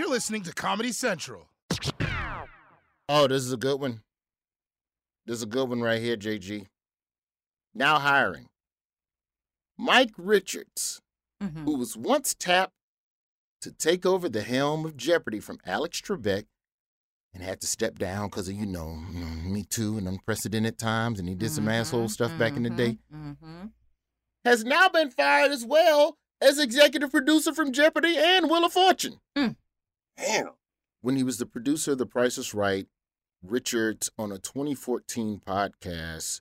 You're listening to Comedy Central. Oh, this is a good one. This is a good one right here, JG. Now hiring. Mike Richards, Mhm. who was once tapped to take over the helm of Jeopardy from Alex Trebek and had to step down because of, you know, Me Too and unprecedented times, and he did some asshole stuff back in the day, Mm-hmm. has now been fired as well as executive producer from Jeopardy and Wheel of Fortune. Damn. when he was the producer of The Price is Right, Richards on a 2014 podcast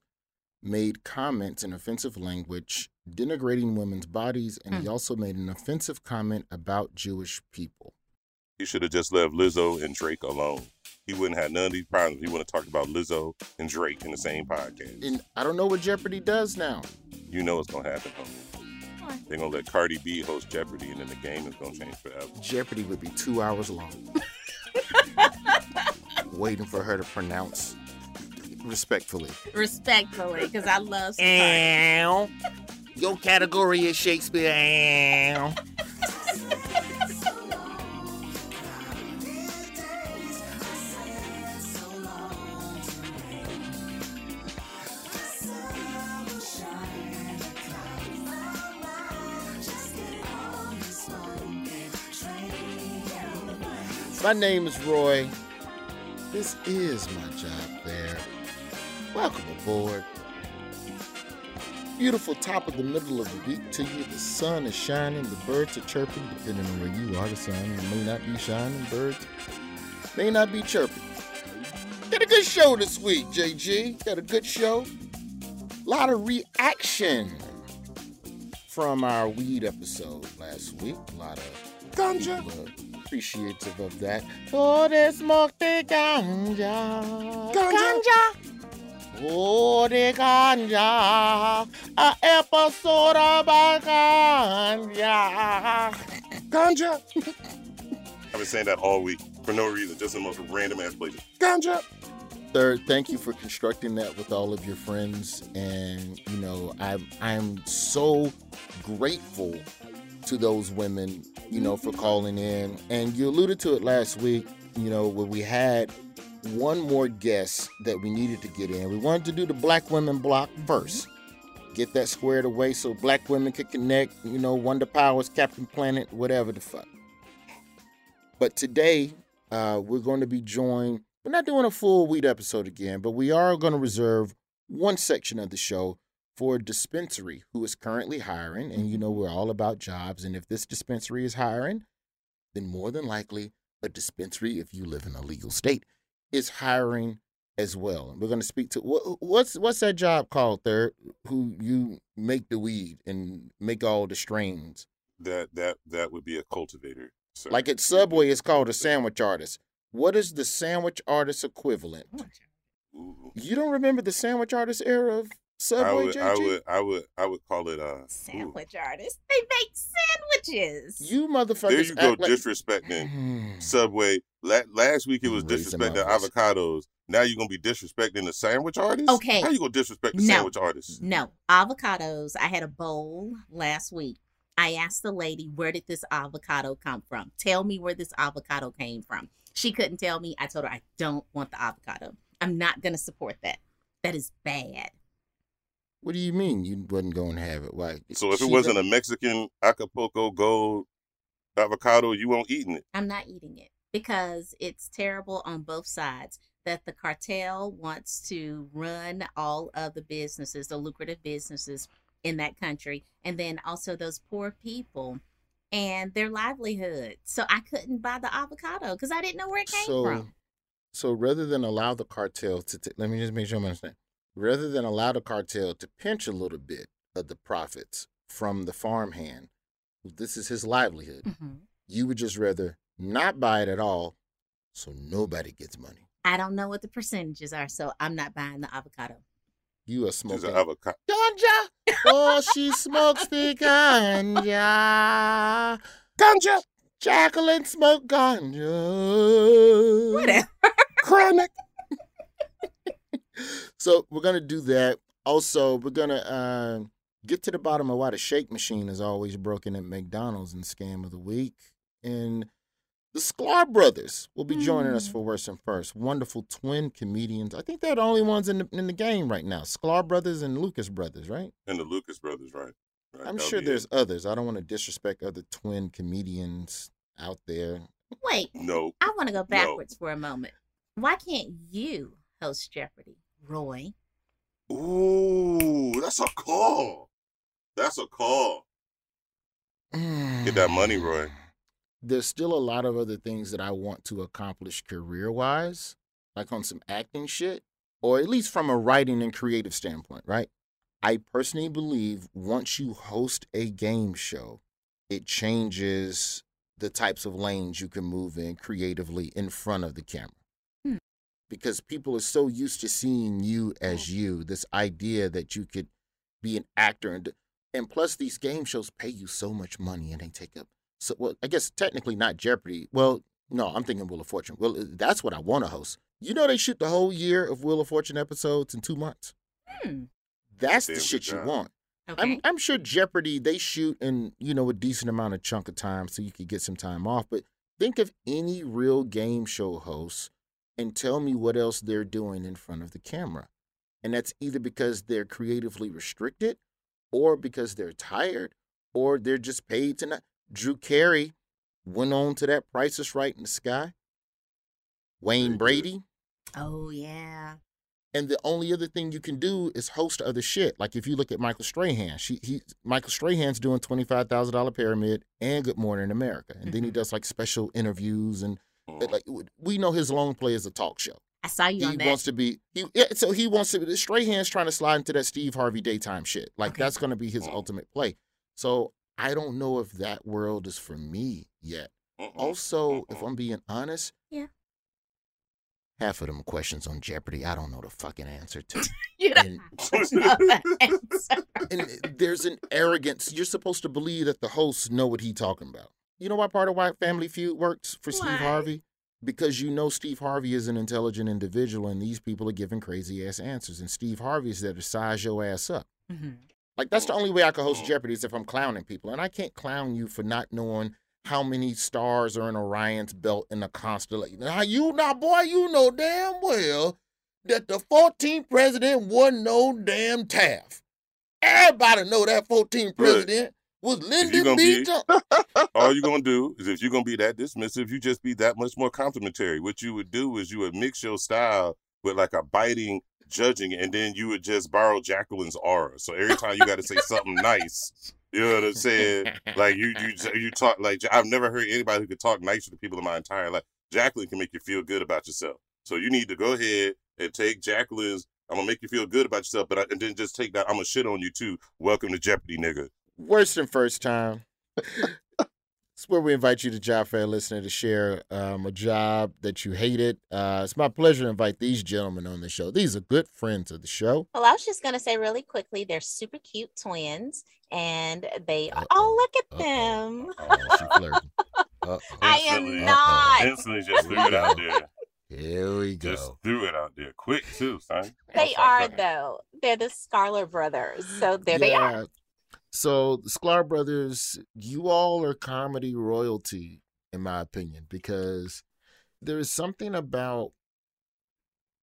made comments in offensive language denigrating women's bodies, and he hmm. also made an offensive comment about Jewish people. He should have just left Lizzo and Drake alone. He wouldn't have none of these problems. He wouldn't have talked about Lizzo and Drake in the same podcast. And I don't know what Jeopardy does now. You know what's gonna happen, homie. They're gonna let Cardi B host Jeopardy, and then the game is gonna change forever. Jeopardy would be two hours long. Waiting for her to pronounce respectfully. Respectfully, because I love Ow. Your category is Shakespeare. Ow. My name is Roy. This is my job there. Welcome aboard. Beautiful top of the middle of the week to you. The sun is shining, the birds are chirping, depending on where you are. The sun may not be shining, birds may not be chirping. Got a good show this week, JG. Got a good show. A lot of reaction from our weed episode last week. A lot of Ganja. people appreciative of that. Oh, they smoke the ganja. Ganja. Oh, the ganja. A episode about ganja. Ganja. I've been saying that all week for no reason, just in the most random ass places. Ganja. Third, thank you for constructing that with all of your friends, and you know, I I'm so grateful to those women, you know, for calling in. And you alluded to it last week, you know, where we had one more guest that we needed to get in. We wanted to do the Black Women Block first, get that squared away so Black women could connect. You know, Wonder Powers, Captain Planet, whatever the fuck. But today, uh, we're going to be joined. We're not doing a full weed episode again, but we are going to reserve one section of the show for a dispensary who is currently hiring. And you mm-hmm. know, we're all about jobs. And if this dispensary is hiring, then more than likely a dispensary, if you live in a legal state, is hiring as well. And we're going to speak to what, what's what's that job called, Third? Who you make the weed and make all the strains. That that that would be a cultivator. sir. Like at Subway, it's called a sandwich artist. What is the sandwich artist equivalent? Ooh. You don't remember the sandwich artist era of I would, JG? I would, I would, I would call it. Uh, ooh. Sandwich artists. They make sandwiches. You motherfuckers. There you go, like- disrespecting Subway. La- last week it was Raising disrespecting my avocados. Now you're gonna be disrespecting the sandwich artist. Okay. How you gonna disrespect the No. sandwich artist? No, avocados. I had a bowl last week. I asked the lady, where did this avocado come from? Tell me where this avocado came from. She couldn't tell me. I told her, I don't want the avocado. I'm not going to support that. That is bad. What do you mean you wasn't going to have it? Why? So if it wasn't don't- a Mexican Acapulco Gold avocado, you won't eating it. I'm not eating it because it's terrible on both sides. That the cartel wants to run all of the businesses, the lucrative businesses in that country, and then also those poor people and their livelihood. So I couldn't buy the avocado because I didn't know where it came so, from. so rather than allow the cartel to, t- let me just make sure I'm understanding. Rather than allow the cartel to pinch a little bit of the profits from the farmhand, this is his livelihood. Mhm. You would just rather not buy it at all, so nobody gets money. I don't know what the percentages are, so I'm not buying the avocado. You are There's smoking an avocado. ganja. Oh, she smokes the ganja. Ganja. Jacqueline smoke ganja. Whatever. Chronic. So we're gonna do that. Also, we're gonna uh, get to the bottom of why the shake machine is always broken at McDonald's and scam of the week. And the Sklar brothers will be joining us Mm. for worse and first. Wonderful twin comedians. I think they're the only ones in the in the game right now. Sklar brothers and Lucas brothers, right? And the Lucas brothers, right? right I'm that'll sure there's it. others. I don't want to disrespect other twin comedians out there. Wait, No. I want to go backwards for a moment. Why can't you host Jeopardy, Roy? Ooh, that's a call. That's a call. Get that money, Roy. There's still a lot of other things that I want to accomplish career wise, like on some acting shit, or at least from a writing and creative standpoint, right? I personally believe once you host a game show, it changes the types of lanes you can move in creatively in front of the camera. Because people are so used to seeing you as you, this idea that you could be an actor and and plus these game shows pay you so much money and they take up so well I guess technically not Jeopardy. Well, no, I'm thinking Wheel of Fortune. Well, that's what I want to host. You know they shoot the whole year of Wheel of Fortune episodes in 2 months. Hmm. That's Damn the good shit you want. Okay. I'm I'm sure Jeopardy they shoot in you know a decent amount of chunk of time so you could get some time off. But think of any real game show host and tell me what else they're doing in front of the camera, and that's either because they're creatively restricted, or because they're tired, or they're just paid to not. Drew Carey went on to that Price is Right in the Sky. Wayne Brady. oh yeah. And the only other thing you can do is host other shit. Like if you look at Michael Strahan, she he Michael Strahan's doing twenty five thousand dollar pyramid and Good Morning America, and then he Mhm. does like special interviews and. Like we know his long play is a talk show. I saw you He on that. wants to be he yeah, so he wants to. Strahan's trying to slide into that Steve Harvey daytime shit. Like Okay. that's going to be his Mm. ultimate play. So I don't know if that world is for me yet. Also, if. I'm being honest, Yeah. half of them questions on Jeopardy I don't know the fucking answer to. you don't and- know the answer. and there's an arrogance. You're supposed to believe that the hosts know what he's talking about. You know why part of why Family Feud works for Why? Steve Harvey? Because you know Steve Harvey is an intelligent individual, and these people are giving crazy ass answers. And Steve Harvey is there to size your ass up. Mhm. Like that's the only way I can host Jeopardy is if I'm clowning people, and I can't clown you for not knowing how many stars are in Orion's belt in the constellation. Now you now, boy, you know damn well that the 14th president wasn't no damn Taft. Everybody know that 14th president was Lyndon B. be- Johnson. All you're gonna do is if you're gonna be that dismissive, you just be that much more complimentary. What you would do is you would mix your style with like a biting judging, and then you would just borrow Jacqueline's aura. So every time you got to say something nice, you know what I'm saying? Like you, you, you talk like I've never heard anybody who could talk nicer to people in my entire life. Jacqueline can make you feel good about yourself. So you need to go ahead and take Jacqueline's. I'm gonna make you feel good about yourself, but I, and then just take that. I'm gonna shit on you too. Welcome to Jeopardy, nigga. Worse than first time. It's where we invite you, to job fair listener, to share um, a job that you hated. Uh, it's my pleasure to invite these gentlemen on the show. These are good friends of the show. Well, I was just gonna say really quickly, they're super cute twins, and they are. Uh-oh. Oh, look at Uh-oh. them! Oh. Uh-oh. I am not. Instantly just threw it out there. Here we Just go. threw it out there. Quick too, son. They That's are though. They're the Sklar brothers. So there they are. So the Sklar brothers, you all are comedy royalty, in my opinion, because there is something about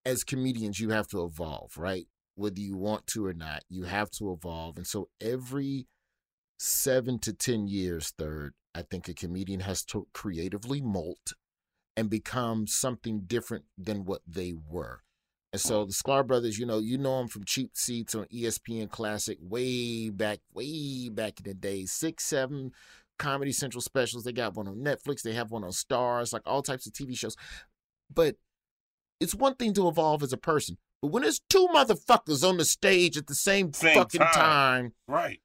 as comedians you have to evolve, right? whether you want to or not. You have to evolve. And so every seven to 10 years, third, I think a comedian has to creatively molt and become something different than what they were. And so the Sklar brothers, you know, you know them from cheap seats on ESPN Classic way back, way back in the day, six, seven Comedy Central specials. They got one on Netflix. They have one on Starz, like all types of TV shows. But it's one thing to evolve as a person, but when there's two motherfuckers on the stage at the same, Same fucking time. time, Right.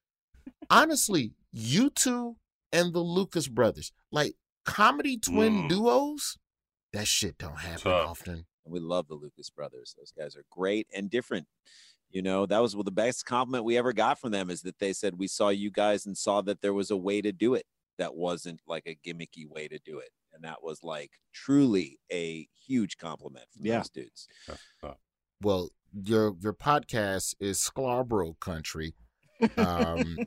honestly, you two and the Lucas brothers, like comedy twin Mm. duos, that shit don't happen Tough. often. And we love the Lucas brothers. Those guys are great and different. You know, that was the best compliment we ever got from them is that they said we saw you guys and saw that there was a way to do it that wasn't like a gimmicky way to do it. And that was like truly a huge compliment from Yeah. those dudes. Well, your your podcast is Sklarbro Country, um,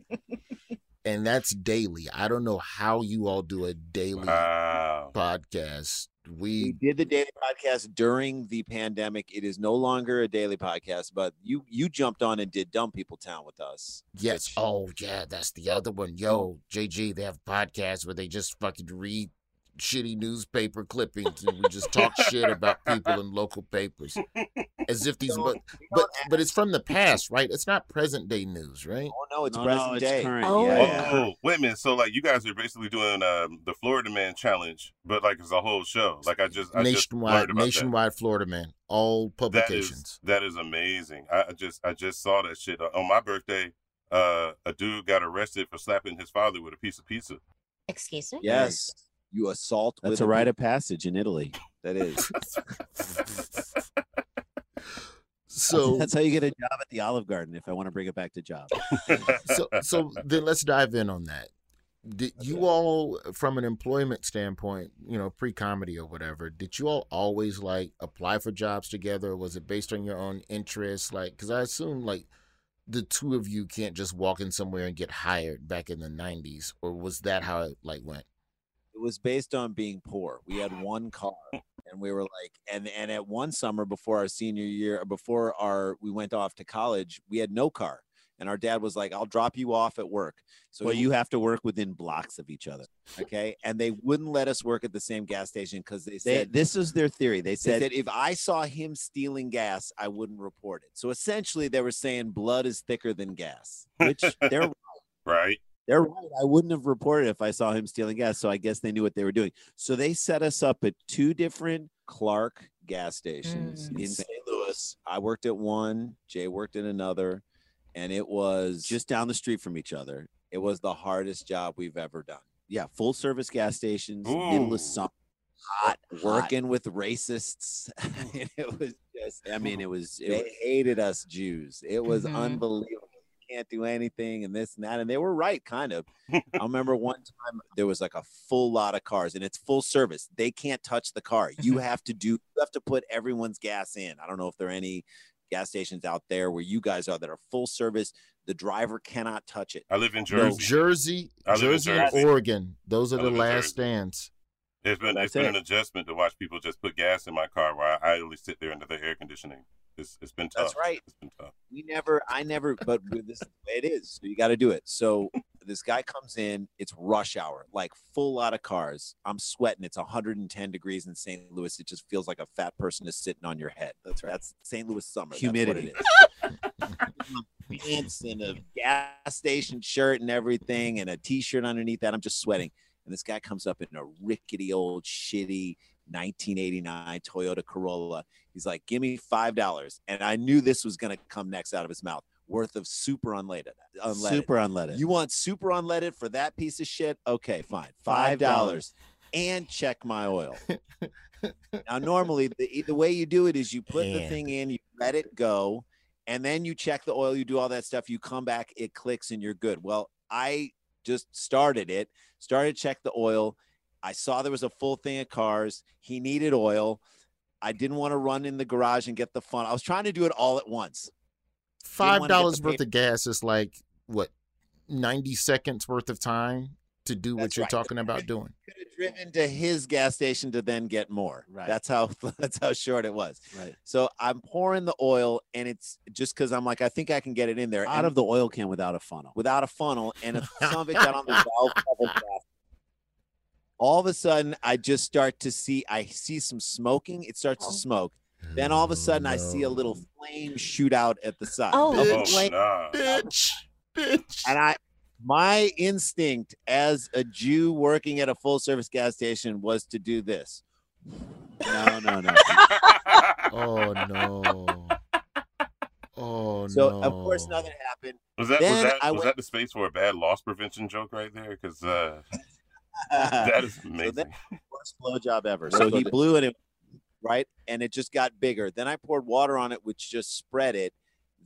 and that's daily. I don't know how you all do a daily Wow. podcast. We We did the daily podcast during the pandemic. It is no longer a daily podcast, but you you jumped on and did Dumb People Town with us. yes. which- Oh yeah, that's the other one. Yo, JG, they have podcasts where they just fucking read shitty newspaper clippings and we just talk shit about people in local papers as if these but but but it's from the past right it's not present day news right Oh no, it's No, present no, it's day. current. Oh. yeah, Oh, yeah. wait a minute. So like you guys are basically doing um, the Florida Man challenge, but like it's a whole show. Like I just I just nationwide that. nationwide florida man all That is publications that is amazing. I I just I just saw that shit on my birthday. Uh, a dude got arrested for slapping his father with a piece of pizza. Excuse me? Yes, you assault. That's with a rite of passage in Italy. That is. so That's how you get a job at the Olive Garden. If I want to bring it back to job, so so then let's dive in on that did you all from an employment standpoint you know pre-comedy or whatever did you all always like apply for jobs together or was it based on your own interests like because i assume like the two of you can't just walk in somewhere and get hired back in the 90s or was that how it like went it was based on being poor. We had one car, eh. and we were like, and and at one summer before our senior year, before our we went off to college, we had no car, and our dad was like, "I'll drop you off at work." So well, you have to work within blocks of each other. okay, and they wouldn't let us work at the same gas station because they They, said this is their theory. They They said, that if I saw him stealing gas, I wouldn't report it. So essentially, they were saying blood is thicker than gas. which they're Right. They're right. I wouldn't have reported if I saw him stealing gas. So I guess they knew what they were doing. So they set us up at two different Clark gas stations Mm. in St. Louis. I worked at one, Jay worked at another, and it was just down the street from each other. it was the hardest job we've ever done. Yeah, full service gas stations, middle Ooh. of summer, hot, hot. Working with racists. it was just I mean, it was. It they was hated us Jews. It was Mhm. unbelievable. You can't do anything and this and that. And they were right, kind of. I remember one time there was like a full lot of cars and it's full service. They can't touch the car. You have to do, you have to put everyone's gas in. I don't know if there are any gas stations out there where you guys are that are full service. The driver cannot touch it. I live in No, Jersey. jersey I live jersey and Jersey. oregon those are I the last Jersey. stands It's been That's it's been it. an adjustment to watch people just put gas in my car while I idly sit there under the air conditioning. It's it's been tough. That's right. It's been tough. we never i never but this is the way it is so you got to do it so this guy comes in it's rush hour like full lot of cars i'm sweating it's 110 degrees in st louis it just feels like a fat person is sitting on your head that's right that's st louis summer Humidity. that's what it is. pants and a gas station shirt and everything and a t-shirt underneath that i'm just sweating and this guy comes up in a rickety old shitty 1989 toyota corolla He's like, give me five dollars, and I knew this was gonna come next out of his mouth, worth of super unleaded. Unleaded. super unleaded. You want super unleaded for that piece of shit? Okay, fine, five dollars, and check my oil. now, normally the the way you do it is you put the thing in, you let it go, and then you check the oil, you do all that stuff, you come back, it clicks, and you're good. Well, I just started it, started to check the oil. I saw there was a full thing of cars. He needed oil. I didn't want to run in the garage and get the fun. I was trying to do it all at once. five dollars worth of gas is like what 90 seconds worth of time to do what That's you're right. talking about doing. Could have driven to his gas station to then get more. Right. That's how that's how short it was. Right. So I'm pouring the oil, and it's just because I'm like, I think I can get it in there Out and of the oil can without a funnel. without a funnel, and if some of it got on the valve cover fast. All of a sudden, I just start to see. I see some smoking. It starts to oh. smoke. Then all of a sudden, I see a little flame shoot out at the side. Oh. A Oh, flame- bitch, bitch. and I, my instinct as a Jew working at a full service gas station was to do this. No, no, no. Oh no. Oh So no. So of course nothing happened. Was that was that I was went- that the space for a bad loss prevention joke right there? Because uh, that is So amazing. then- Worst blowjob ever. So he blew it, right, and it just got bigger. Then I poured water on it, which just spread it.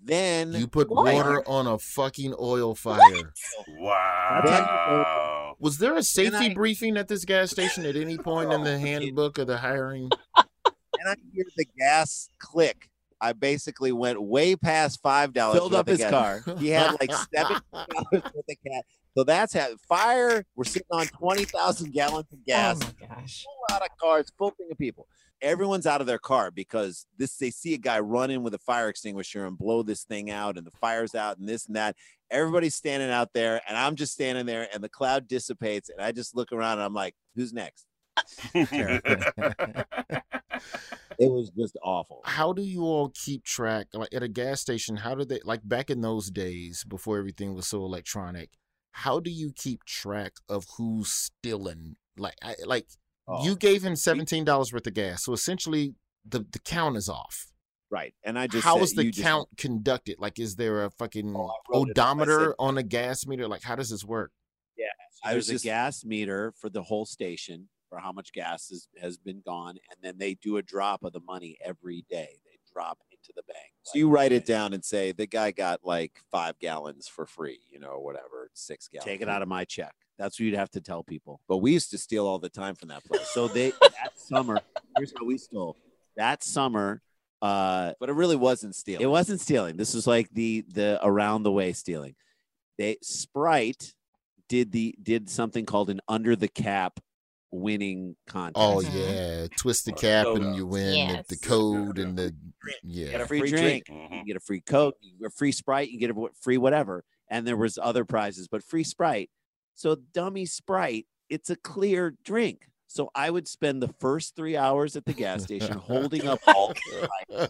Then You put What? water on a fucking oil fire. wow. Was there a safety I- briefing at this gas station at any point in the oh, handbook of the hiring? and I hear the gas click. I basically went way past five dollars. Filled up his car. He had like seven dollars worth of gas. So that's how fire. We're sitting on twenty thousand gallons of gas. Oh my gosh. full out of cars, full thing of people. Everyone's out of their car because this they see a guy run in with a fire extinguisher and blow this thing out, and the fire's out, and this and that. Everybody's standing out there, and I'm just standing there, and the cloud dissipates, and I just look around, and I'm like, "Who's next?" It was just awful. how do you all keep track like at a gas station how do they like back in those days before everything was so electronic how do you keep track of who's stealing? Like I, like Oh, you gave him $17 worth of gas so essentially the the count is off. Right, and I just how said- is the you just- count conducted? Like is there a fucking Oh, I wrote it up. I odometer said- on a gas meter? Like how does this work? I was There's just a gas meter for the whole station for how much gas is, has been gone, and then they do a drop of the money every day. They drop into the bank. So you write it down and say the guy got like five gallons for free, you know, whatever, six gallons. Take it out of my check. That's what you'd have to tell people. But we used to steal all the time from that place. So they that summer, here's how we stole. That summer, uh, But it really wasn't stealing. it wasn't stealing. This was like the the around the way stealing. They Sprite did the did something called an under the cap winning contest. oh yeah twist the cap and you win the- Yes. the code and the You get a free, Free drink. Mhm. You get a free Coke, you get a free Sprite, you get a free whatever. And there was other prizes, but free Sprite. So dummy Sprite, it's a clear drink. So I would spend the first three hours at the gas station holding up all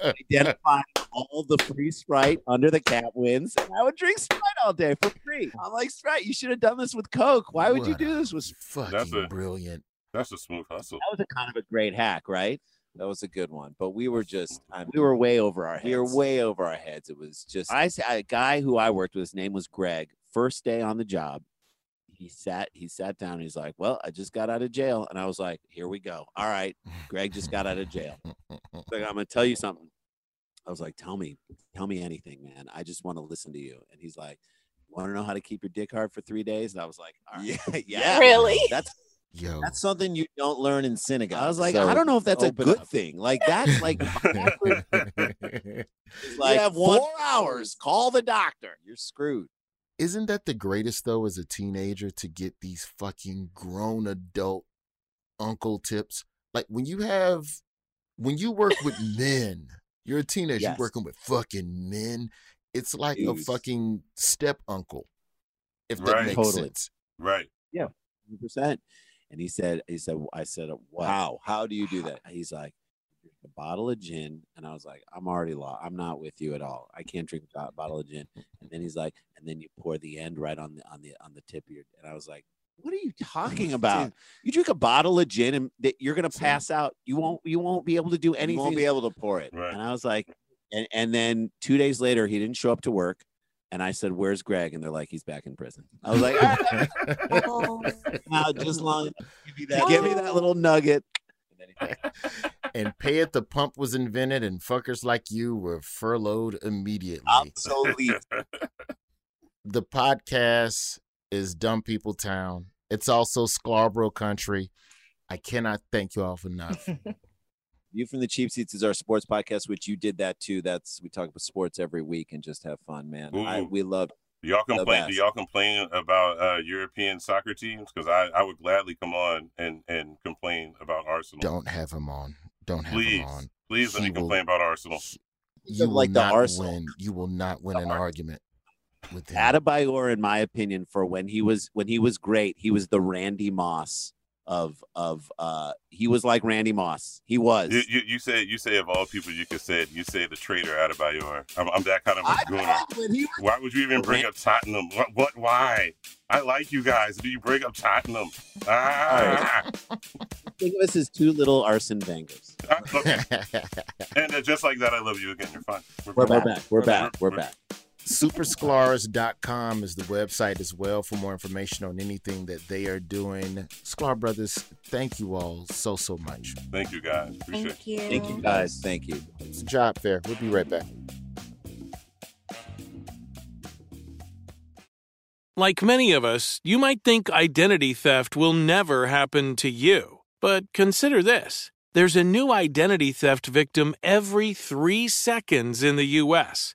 identifying all the free Sprite under the cap wins, and I would drink Sprite all day for free. I'm like, Sprite, you should have done this with Coke. Why would you do this with fucking a- brilliant That's a smooth hustle. that was a kind of a great hack, right? That was a good one. But we were just, I We were way over our heads. we were way over our heads. It was just, I sa- a guy who I worked with, his name was Greg. First day on the job, he sat he sat down. He's like, "Well, I just got out of jail," and I was like, "Here we go. All right, Greg just got out of jail. Like, I'm gonna tell you something." I was like, "Tell me, tell me anything, man. I just want to listen to you." And he's like, "Want to know how to keep your dick hard for three days?" And I was like, All right. yeah, yeah. Really? That's yo that's something you don't learn in synagogue. I was like, So I don't know if that's a good up. thing. Like that's like, It's like you have one four hours. Call the doctor. You're screwed. Isn't that the greatest though as a teenager to get these fucking grown adult uncle tips? Like when you have when you work with men, you're a teenager, Yes. you're working with fucking men. It's like a fucking step uncle. If that Right. makes Totally. sense. Right. Yeah. 100%. And he said, he said, I said, what? How? How do you do that? He's like, a bottle of gin, and I was like, I'm already lost. I'm not with you at all. I can't drink a bottle of gin. And then he's like, and then you pour the end right on the on the on the tip of your. And I was like, what are you talking about? You drink a bottle of gin, and that you're gonna pass out. You won't. You won't be able to do anything. You won't be able to pour it. Right. And I was like, and, and then two days later, he didn't show up to work. And I said, "Where's Greg?" And they're like, "He's back in prison." I was like, Oh, now just long give me that, give me that little nugget." and pay at the pump was invented and fuckers like you were furloughed immediately. Absolutely. The podcast is Dumb People Town. It's also Sklarbro Country. I cannot thank you all enough. You from the Cheap Seats is our sports podcast, which you did that too. That's we talk about sports every week and just have fun, man. I, we love y'all complain? Do y'all complain about uh, European soccer teams? Because I, I would gladly come on and, and complain about Arsenal. Don't have him on. Don't have please, him on. please let He me will- complain about Arsenal. You will like the not Arsenal. win. You will not win an argument with him. Adebayor, in my opinion, for when he was when he was great, he was the Randy Moss of of uh he was like Randy Moss. He was. You, you, you say you say of all people you could say it, you say the traitor Adebayor. I'm, I'm that kind of a I gooner. thought when he was Why would you even bring up Tottenham? What? What? Why? I like you guys. Do you bring up Tottenham? Ah. think of us as two little arson bangers. Okay. and uh, just like that, I love you again. You're fine. We're back. We're back. We're back. Supersclars.com is the website as well for more information on anything that they are doing. Sklar Brothers, thank you all so, so much. Thank you guys. Appreciate Thank you. Thank you guys. Thank you. It's a job fair. We'll be right back. Like many of us, you might think identity theft will never happen to you. But consider this there's a new identity theft victim every three seconds in the U.S.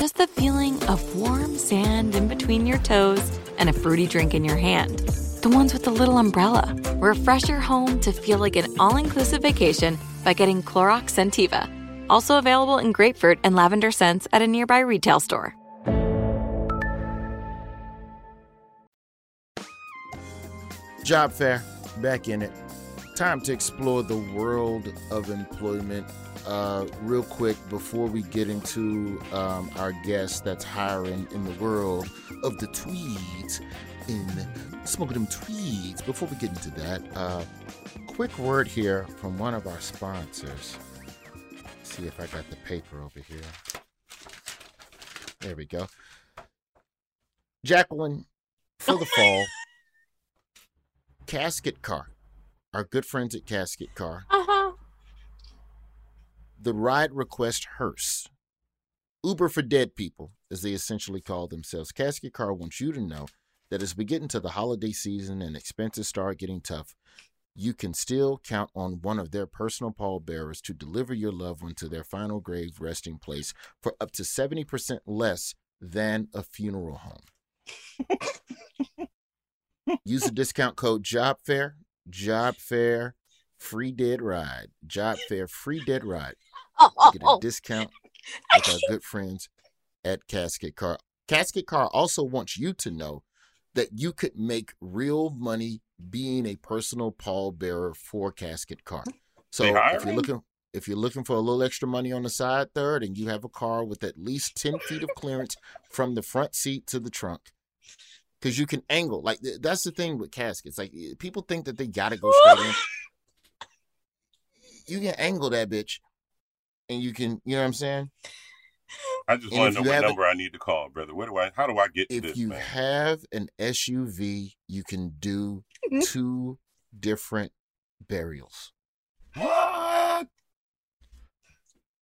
just the feeling of warm sand in between your toes and a fruity drink in your hand. The ones with the little umbrella. Refresh your home to feel like an all inclusive vacation by getting Clorox Scentiva. Also available in grapefruit and lavender scents at a nearby retail store. Job fair, back in it. Time to explore the world of employment uh, real quick, before we get into um, our guest that's hiring in the world of the tweeds, in smoking them tweeds. Before we get into that, uh, quick word here from one of our sponsors. see if I got the paper over here. There we go. Jacqueline, for the fall, Casket Car, our good friends at Casket Car, Uh-huh. The ride request hearse. Uber for dead people, as they essentially call themselves. Casket Car wants you to know that as we get into the holiday season and expenses start getting tough, you can still count on one of their personal pallbearers to deliver your loved one to their final grave resting place for up to 70% less than a funeral home. Use the discount code JOBFAIR, JOBFAIR, free dead ride. JOBFAIR, free dead ride. Get a discount with our good friends at Casket Car. Casket Car also wants you to know that you could make real money being a personal pallbearer for Casket Car. So if you're looking if you're looking for a little extra money on the side third and you have a car with at least 10 feet of clearance from the front seat to the trunk because you can angle like that's the thing with caskets like eh, people think that they gotta go straight in you can angle that bitch and you can you know what i'm saying I just want to know what number I need to call, brother. Where do I? How do I get to this? if this, you man? have an suv you can do two different burials What?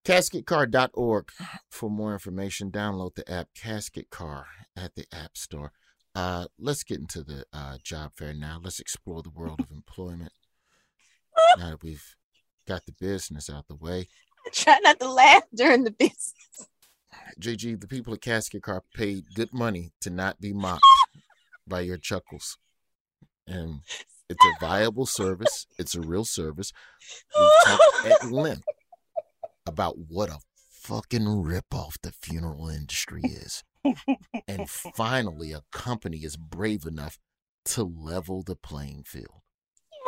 casketcar.org for more information download the app casket car at the app store uh, let's get into the uh, job fair now let's explore the world of employment now that we've got the business out the way Try not to laugh during the business. jg the people at casket car paid good money to not be mocked by your chuckles and it's a viable service it's a real service we've talked at length about what a fucking ripoff the funeral industry is. and finally, a company is brave enough to level the playing field.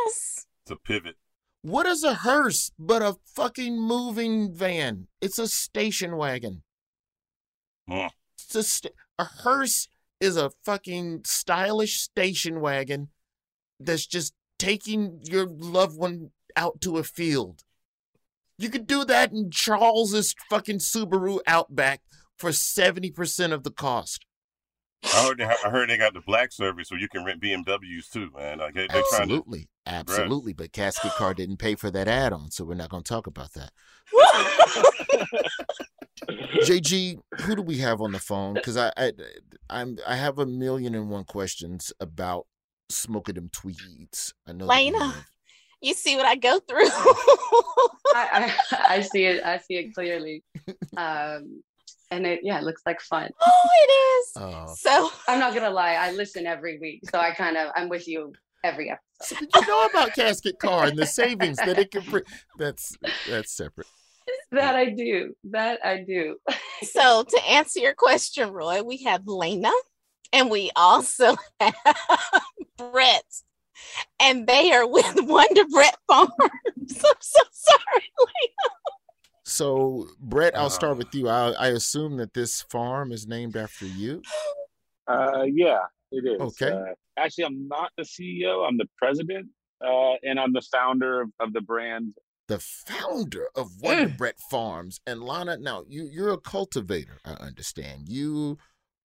Yes. To pivot. What is a hearse but a fucking moving van? It's a station wagon. Huh. It's a, sta- a hearse is a fucking stylish station wagon that's just taking your loved one out to a field. You could do that in Charles's fucking Subaru Outback for 70% of the cost. I heard they, I heard they got the black service, so you can rent BMWs too, man. Like they, they're to. Absolutely. Absolutely. But Casket Car didn't pay for that add on, so we're not going to talk about that. JG, who do we have on the phone? Because I, I, I'm, I have a million and one questions about smoking them tweeds. I know. you Lena, you see what I go through. I, I I see it. I see it clearly. Um, and it yeah, it looks like fun. oh, it is. Oh. So I'm not gonna lie. I listen every week, so I kind of I'm with you every episode. So did you know about Casket Car and the savings that it can bring? That's that's separate. That I do. That I do. so to answer your question, Roy, we have Lena and we also have Brett. And they are with Wonderbrett Farms. I'm so sorry, Lena. So, Brett, I'll Uh. start with you. I, I assume that this farm is named after you. Uh, yeah, it is. Okay. Uh, actually, I'm not the CEO. I'm the president, uh, and I'm the founder of, of the brand. The founder of Wonderbrett Farms. And Lana, now you, you're a cultivator, I understand. You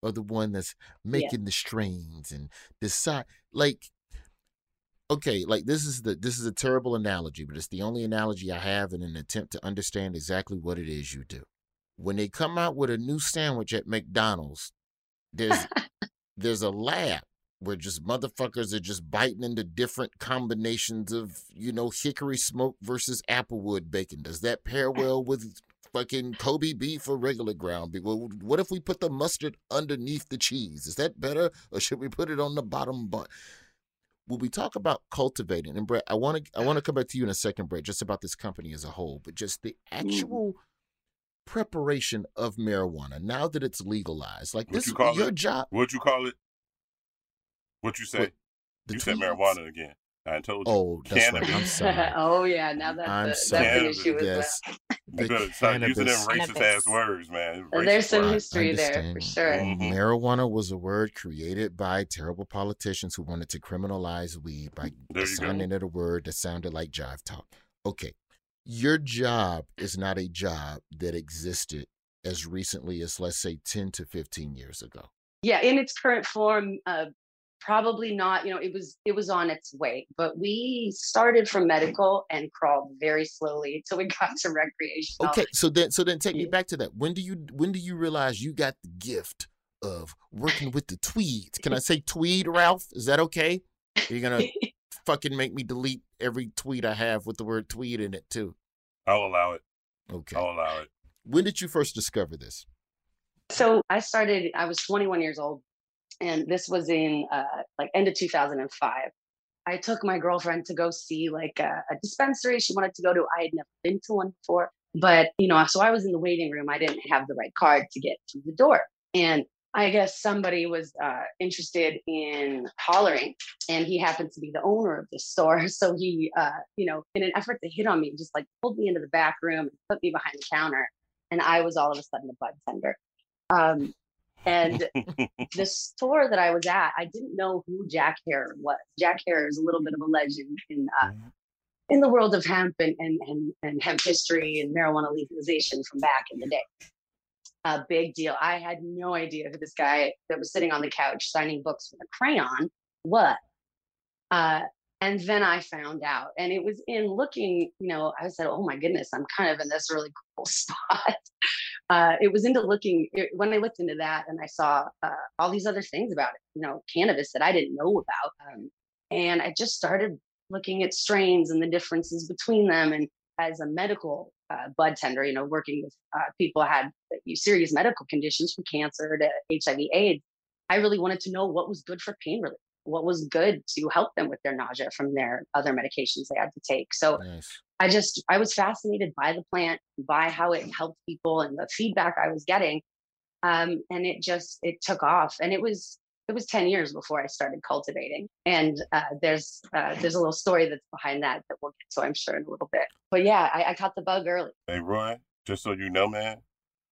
are the one that's making the strains and decide like okay, like this is the this is a terrible analogy, but it's the only analogy I have in an attempt to understand exactly what it is you do. When they come out with a new sandwich at McDonald's, there's there's a lab where just motherfuckers are just biting into different combinations of, you know, hickory smoke versus applewood bacon. Does that pair well with fucking Kobe beef or regular ground beef? Well, what if we put the mustard underneath the cheese? Is that better, or should we put it on the bottom bun? When we talk about cultivating, and Brett, I want to I want to come back to you in a second, Brett, just about this company as a whole, but just the mm. actual preparation of marijuana now that it's legalized. Like What this, you call your it? job. What you call it? What you say? you said marijuana again. I told you. Oh, that's right. I'm sorry. oh yeah, now that's I'm the, sorry. that's an Cannabis, issue as yes. well. The You better stop using them cannabis- racist ass words, man. Uh, There's some words. history there for Understand. sure. Mhm. Marijuana was a word created by terrible politicians who wanted to criminalize weed by There assigning it a word that sounded like jive talk. Okay. Your job is not a job that existed as recently as, let's say, 10 to 15 years ago. yeah in its current form uh probably not you know it was it was on its way but we started from medical and crawled very slowly until we got to recreational Okay, so then so then take me back to that. When do you when do you realize you got the gift of working with the tweeds? Can I say tweed, Ralph? Is that okay? you're gonna fucking make me delete every tweet I have with the word tweed in it too? I'll allow it. Okay. I'll allow it. When did you first discover this? so i started i was 21 years old and this was in uh like end of 2005 i took my girlfriend to go see like a, a dispensary. She wanted to go to i had never been to one before but you know so i was in the waiting room. I didn't have the right card to get through the door. And i guess somebody was uh, interested in hollering and he happened to be the owner of this store. So he uh, you know in an effort to hit on me just like pulled me into the back room and put me behind the counter and i was all of a sudden a bud tender um, and the store that I was at, I didn't know who Jack Herer was. Jack Herer is a little bit of a legend in uh, in the world of hemp and, and and and hemp history and marijuana legalization from back in the day. A big deal. I had no idea who this guy that was sitting on the couch signing books with a crayon was. Uh, and then I found out, and it was in looking, you know, I said, "Oh my goodness, I'm kind of in this really cool spot." Uh, it was into looking it, when I looked into that, and I saw uh, all these other things about it, you know, cannabis that I didn't know about, um, and I just started looking at strains and the differences between them. And as a medical uh, bud tender, you know, working with uh, people had serious medical conditions from cancer to HIV/AIDS, I really wanted to know what was good for pain relief what was good to help them with their nausea from their other medications they had to take. So I just I was fascinated by the plant, by how it helped people and the feedback I was getting. Um, and it just it took off. And it was it was 10 years before I started cultivating. And uh, there's uh, there's a little story that's behind that that we'll get to, I'm sure, in a little bit. But yeah, I, I caught the bug early. Hey, Roy, just so you know, man,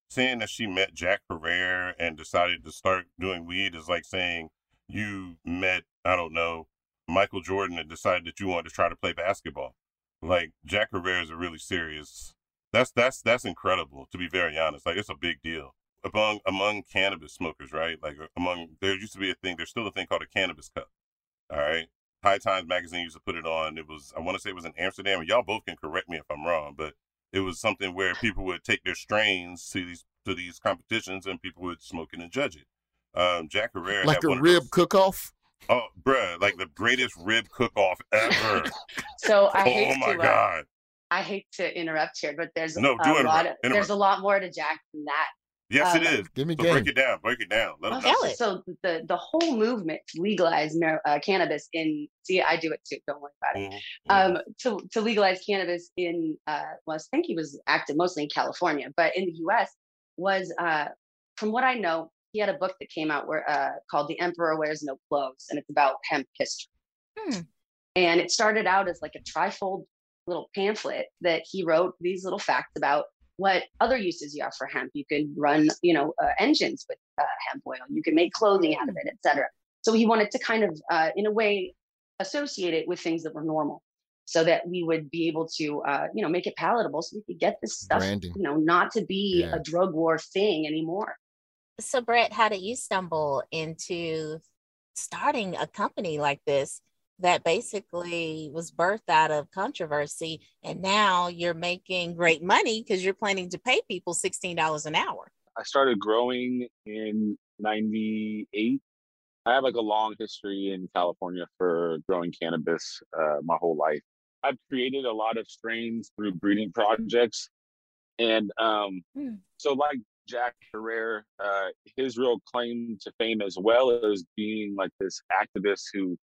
saying that she met Jack Herer and decided to start doing weed is like saying you met, I don't know, Michael Jordan and decided that you wanted to try to play basketball. Like Jack Herer is a really serious. That's that's that's incredible. To be very honest, like it's a big deal among among cannabis smokers, right? Like uh, among there used to be a thing. There's still a thing called a cannabis cup. All right. High Times magazine used to put it on. It was I want to say it was in Amsterdam, and y'all both can correct me if I'm wrong, but it was something where people would take their strains to these to these competitions, and people would smoke it and judge it. Um, Jack Herer Like had a one of rib those- cook off? Oh, bruh, like the greatest rib cook off ever. So I oh hate my to, uh, god. I hate to interrupt here, but there's No, a do lot of, interrupt. there's a lot more to Jack than that. Yes, it um, is. Give me so break it down. Break it down. Let 'em Okay, know. So the the whole movement to legalize mar- uh, cannabis in see I do it too. Don't worry about it. Mhm. Um, to to legalize cannabis in uh, well, I think he was active mostly in California, but in the U.S. was uh, from what I know, he had a book that came out where uh, called "The Emperor Wears No Clothes," and it's about hemp history. And it started out as like a trifold little pamphlet that he wrote these little facts about what other uses you have for hemp. You can run, you know, uh, engines with uh, hemp oil. You can make clothing out of it, etc. So he wanted to kind of, uh, in a way, associate it with things that were normal, so that we would be able to, uh, you know, make it palatable, so we could get this stuff, Branding. you know, not to be a drug war thing anymore. So, Brett, how did you stumble into starting a company like this that basically was birthed out of controversy? And now you're making great money because you're planning to pay people $16 an hour. I started growing in 98. I have like a long history in California for growing cannabis uh, my whole life. I've created a lot of strains through breeding projects. And um, so, like Jack Herer, uh, his real claim to fame as well is being like this activist who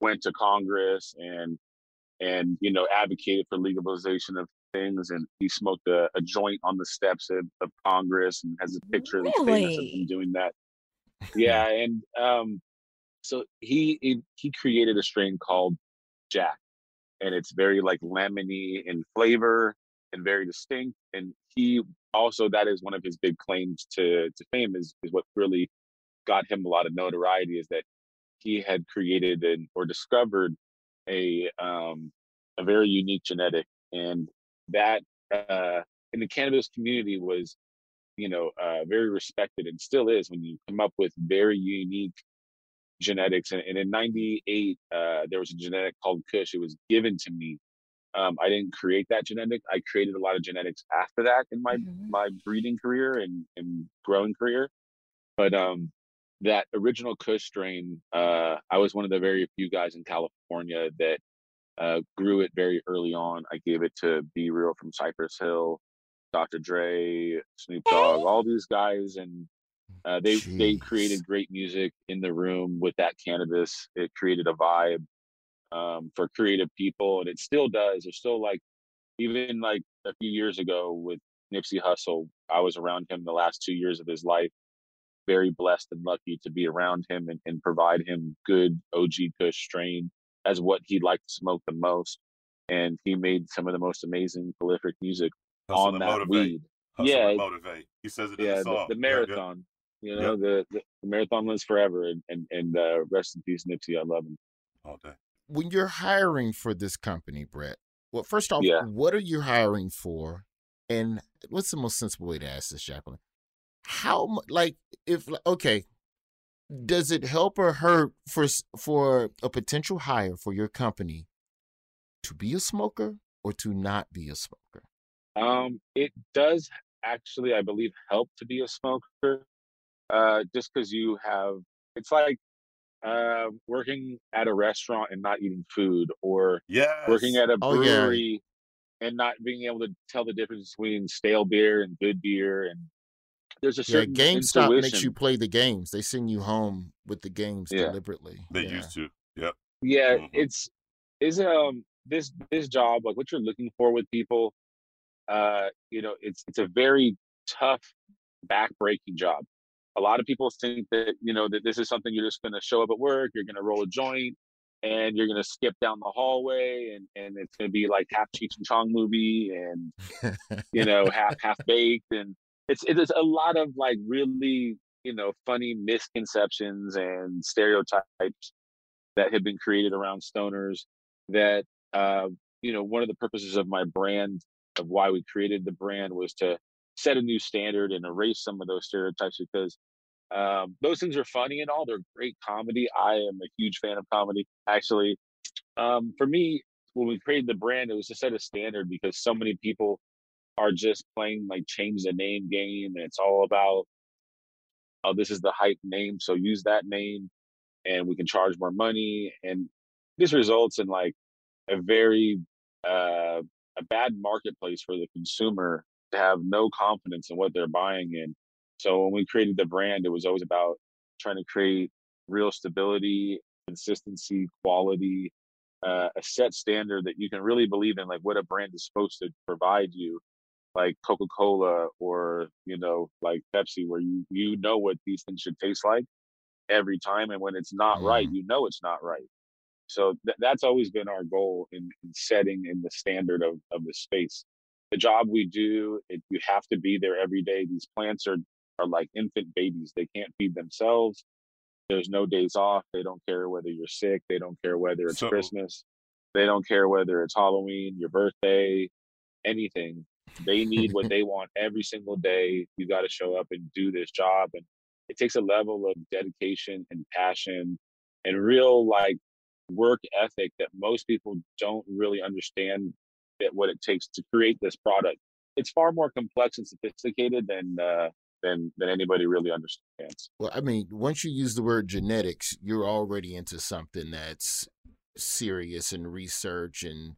went to Congress and and you know advocated for legalization of things and he smoked a, a joint on the steps of, of Congress and has a picture that's famous of him doing that. Yeah, and um so he he, he created a strain called Jack, and it's very like lemony in flavor and very distinct. And he also that is one of his big claims to to fame is is what really got him a lot of notoriety is that he had created and or discovered a um a very unique genetic and that uh in the cannabis community was you know uh very respected and still is when you come up with very unique genetics. And, and in 98 uh there was a genetic called kush. It was given to me um i didn't create that genetic i created a lot of genetics after that in my my breeding career and and growing career. But um that original kush strain uh i was one of the very few guys in california that uh grew it very early on. I gave it to B real from cypress hill dr dre snoop dogg all these guys and uh, they they created great music in the room with that cannabis. It created a vibe um, for creative people, and it still does. There's still like even like a few years ago with Nipsey Hussle, I was around him the last two years of his life. Very blessed and lucky to be around him and, and provide him good OG Kush strain as what he liked to smoke the most. And he made some of the most amazing prolific music Hustle on that motivate. weed. Hustle yeah, motivate. He says it in yeah, the song. the, the Yeah, marathon. You know, the, the the marathon lives forever, and and, and uh, rest in peace, Nipsey. I love him. All day. When you're hiring for this company, Brett, well, first off, Yeah. what are you hiring for? And what's the most sensible way to ask this, Jacqueline? How like if okay, does it help or hurt for for a potential hire for your company to be a smoker or to not be a smoker? Um, it does actually, I believe, help to be a smoker. Uh, just because you have, it's like uh, working at a restaurant and not eating food, or working at a Oh, yeah. brewery and not being able to tell the difference between stale beer and good beer. And there's a Yeah, certain GameStop makes you play the games. They send you home with the games Yeah. deliberately. They yeah. used to. Yep. yeah Mhm. it's is um this this job like what you're looking for with people uh you know it's it's a very tough back-breaking job a lot of people think that you know that this is something you're just going to show up at work you're going to roll a joint and you're going to skip down the hallway and and it's going to be like half cheech and chong movie and you know half half baked and it's it's a lot of like really you know funny misconceptions and stereotypes that have been created around stoners that uh, you know one of the purposes of my brand of why we created the brand was to set a new standard and erase some of those stereotypes because um, those things are funny and all they're great comedy i am a huge fan of comedy actually. Um, for me when we created the brand it was to set a standard because so many people are just playing like change the name game and it's all about oh this is the hype name so use that name and we can charge more money. And this results in like a very uh, a bad marketplace for the consumer have no confidence in what they're buying in. So when we created the brand it was always about trying to create real stability consistency quality uh, a set standard that you can really believe in like what a brand is supposed to provide you like coca-cola or you know like pepsi where you you know what these things should taste like every time and when it's not right you know it's not right. So th- that's always been our goal in, in setting in the standard of, of the space the job we do it, you have to be there every day. These plants are are like infant babies. They can't feed themselves. There's no days off. They don't care whether you're sick. They don't care whether it's So- christmas. They don't care whether it's halloween your birthday anything. They need what they want every single day. You got to show up and do this job and it takes a level of dedication and passion and real like work ethic that most people don't really understand that what it takes to create this product it's far more complex and sophisticated than uh than than anybody really understands Well, I mean, once you use the word genetics, you're already into something that's serious and research and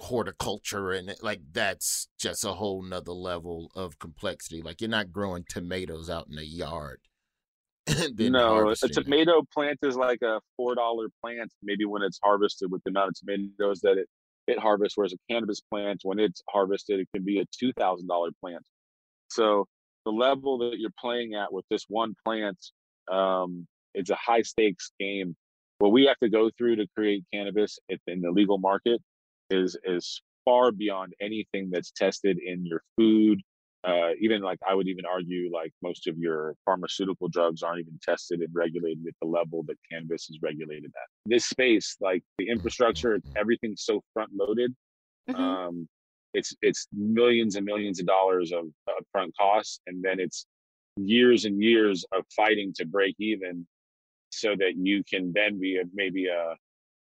horticulture and like that's just a whole nother level of complexity. Like you're not growing tomatoes out in the yard. no a harvesting it. tomato plant is like a four dollar plant maybe when it's harvested with the amount of tomatoes that it it harvests whereas a cannabis plant when it's harvested it can be a two thousand dollar plant so the level that you're playing at with this one plant um it's a high stakes game. What we have to go through to create cannabis in the legal market is is far beyond anything that's tested in your food. Uh, even like I would even argue like most of your pharmaceutical drugs aren't even tested and regulated at the level that cannabis is regulated at. This space, like the infrastructure, everything's so front loaded. Mm-hmm. Um, it's it's millions and millions of dollars of upfront costs, and then it's years and years of fighting to break even, so that you can then be a, maybe a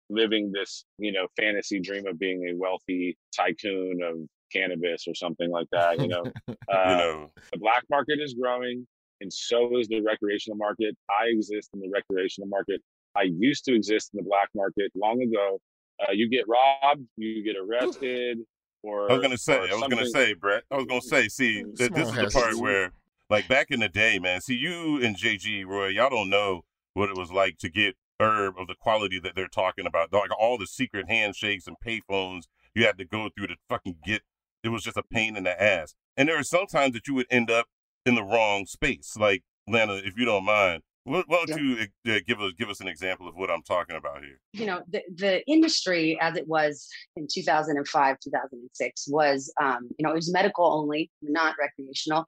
living this you know fantasy dream of being a wealthy tycoon of cannabis or something like that you know, uh, you know, the black market is growing and so is the recreational market i exist in the recreational market i used to exist in the black market long ago uh, you get robbed you get arrested or I was gonna say, I was gonna say, Brett. I was gonna say, see, th- this is the part where, like, back in the day, man. See, you and JG Roy, y'all don't know what it was like to get herb of the quality that they're talking about. Like all the secret handshakes and payphones you had to go through to fucking get. It was just a pain in the ass. And there are sometimes that you would end up in the wrong space. Like Lana, if you don't mind, why don't you uh, give us give us an example of what I'm talking about here? you know the, the industry as it was in 2005 2006 was um, you know it was medical only not recreational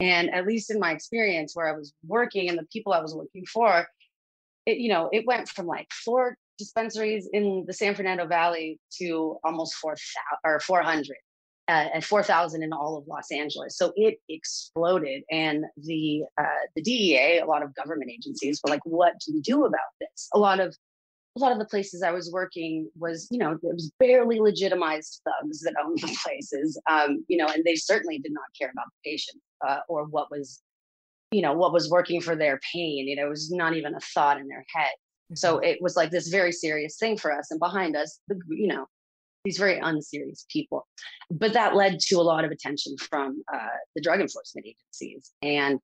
and at least in my experience where i was working and the people i was working for it you know it went from like four dispensaries in the san fernando valley to almost 4000 or 400 uh, and 4,000 in all of Los Angeles. So it exploded, and the uh, the DEA, a lot of government agencies, were like, "What do we do about this?" A lot of a lot of the places I was working was, you know, it was barely legitimized thugs that owned the places, um, you know, and they certainly did not care about the patient uh, or what was, you know, what was working for their pain. You know, it was not even a thought in their head. So it was like this very serious thing for us, and behind us, the, you know, these very unserious people. But that led to a lot of attention from uh, the drug enforcement agencies, and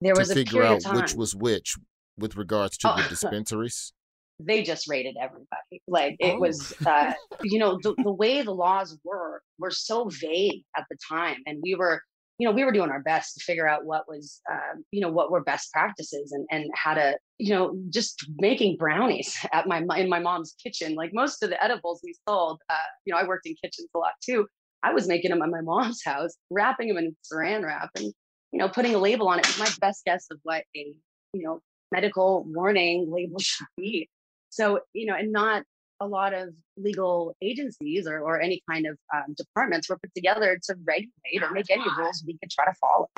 there was to a figure period out of time which was which with regards to Oh. the dispensaries. they just rated everybody. Like it was, uh, you know, the, the way the laws were were so vague at the time, and we were, you know, we were doing our best to figure out what was, um, you know, what were best practices and and how to, you know, just making brownies at my in my mom's kitchen. Like most of the edibles we sold, uh, you know, I worked in kitchens a lot too. I was making them at my mom's house, wrapping them in saran wrap, and you know, putting a label on it was my best guess of what a you know medical warning label should be. So, you know, and not a lot of legal agencies or, or any kind of um, departments were put together to regulate or make any rules we could try to follow.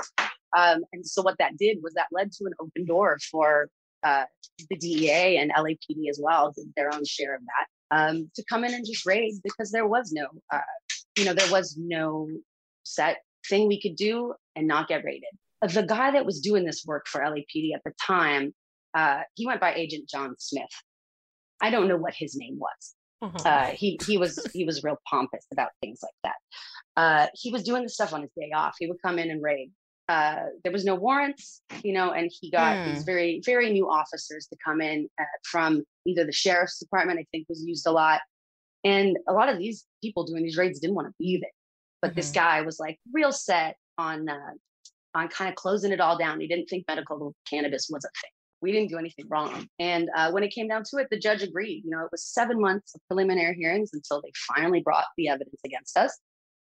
Um, and so, what that did was that led to an open door for uh, the DEA and LAPD as well, did their own share of that, um, to come in and just raid because there was no, uh, you know, there was no set thing we could do and not get raided. The guy that was doing this work for LAPD at the time, uh, he went by Agent John Smith. I don't know what his name was. Uh, he he was he was real pompous about things like that. Uh, he was doing the stuff on his day off. He would come in and raid. Uh, there was no warrants, you know, and he got Hmm. these very very new officers to come in uh, from either the sheriff's department. I think was used a lot, and a lot of these people doing these raids didn't want to be there. But this guy was like real set on uh, on kind of closing it all down. He didn't think medical cannabis was a thing. We didn't do anything wrong. And uh, when it came down to it, the judge agreed. You know, it was seven months of preliminary hearings until they finally brought the evidence against us.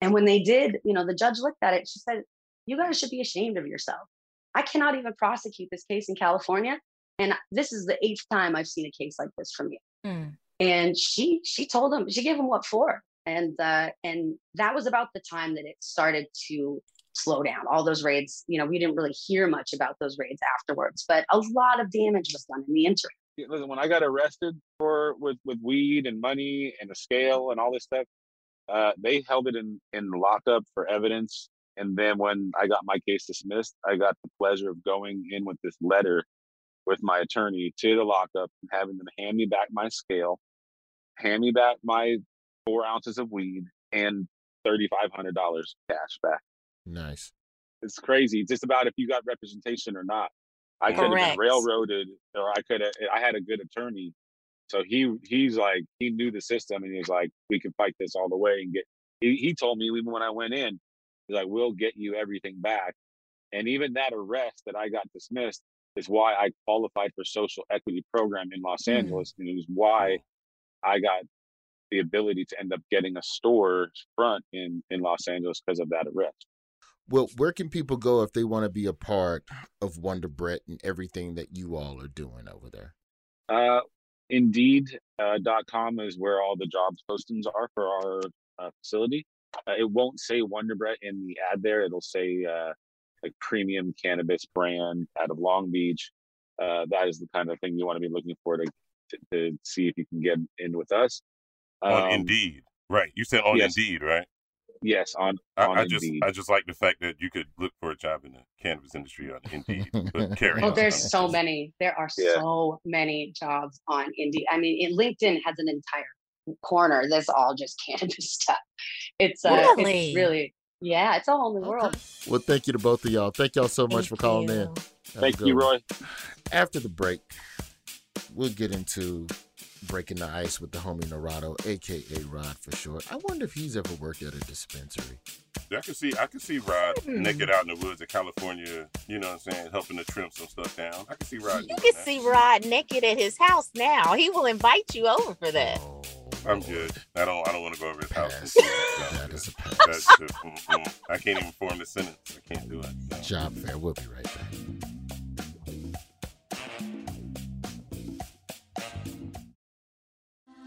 And when they did, you know, the judge looked at it. She said, "You guys should be ashamed of yourself. I cannot even prosecute this case in California, and this is the eighth time I've seen a case like this from you." and she she told him she gave him what for and uh and that was about the time that it started to slow down all those raids you know we didn't really hear much about those raids afterwards but a lot of damage was done in the interim listen, when I got arrested for with with weed and money and a scale and all this stuff, uh, they held it in in lockup for evidence. And then when I got my case dismissed, I got the pleasure of going in with this letter with my attorney to the lockup and having them hand me back my scale, hand me back my four ounces of weed, and thirty five hundred dollars cash back. Nice. It's crazy. It's just about if you got representation or not. I could have been railroaded, or I could have. I had a good attorney, so he he's like he knew the system, and he's like, we can fight this all the way and get. He, he told me even when I went in, he's like, we'll get you everything back, and even that arrest that I got dismissed, is why I qualified for social equity program in Los Mm. Angeles, and it was why I got the ability to end up getting a store front in in Los Angeles because of that arrest. Well, where can people go if they want to be a part of Wonderbrett and everything that you all are doing over there? Uh, Indeed.com uh, dot com is where all the jobs postings are for our uh, facility. Uh, it won't say Wonderbrett in the ad there. It'll say uh, like premium cannabis brand out of Long Beach. Uh, that is the kind of thing you want to be looking for to, to, to see if you can get in with us. on Um, Indeed, right? You said on yes. Indeed, right? Yes, on I, on I just Indeed. I just like the fact that you could look for a job in the cannabis industry on Indeed. But carry Oh, on. there's so many. There are Yeah. so many jobs on Indeed. I mean, it, LinkedIn has an entire corner that's all just cannabis stuff. It's uh, Really? it's really yeah, it's a whole new world. Well, thank you to both of y'all. Thank y'all so much for calling in. Have Thank good you, one. Roy. After the break, we'll get into breaking the ice with the homie Narado, aka Rod for short. I wonder if he's ever worked at a dispensary. I can see I can see Rod Hmm. naked out in the woods of California, you know what I'm saying, helping to trim some stuff down. I can see Rod You can that. see Rod naked at his house now. He will invite you over for that. I'm good. I don't I don't want to go over his house. and see it. No, That is a pass. That's just, mm, mm. I can't even form the sentence. I can't do it. No. Job fair. We'll be right back.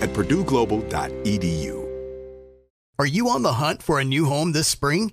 at purdueglobal.edu. Are you on the hunt for a new home this spring,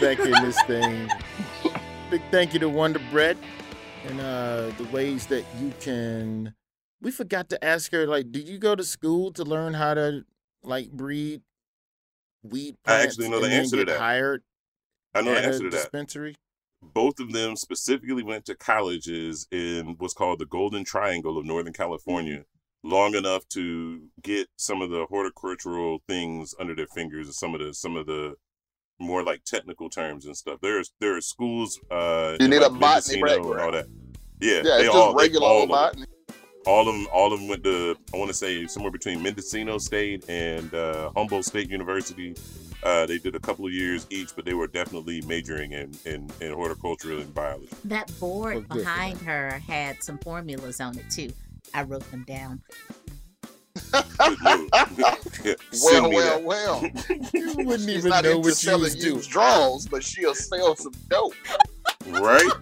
Back in this thing. Big thank you to Wonder Bread and uh the ways that you can we forgot to ask her, like, did you go to school to learn how to like breed weed I actually know the answer to that. hired I know the answer to that. dispensary? Both of them specifically went to colleges in what's called the Golden Triangle of Northern California, long enough to get some of the horticultural things under their fingers and some of the some of the more like technical terms and stuff. There's there are schools. Uh, You need like, a botany Mendocino and all that. Yeah, Yeah, they it's just all they- regular all old of them. botany. All of them, all of them went to I want to say somewhere between Mendocino State and uh, Humboldt State University. Uh, they did a couple of years each, but they were definitely majoring in in, in horticulture and biology. That board good for behind her had some formulas on it too. I wrote them down. Well, well, that. well. You wouldn't She's even not know into what you selling was doing. used draws, but she'll sell some dope. Right?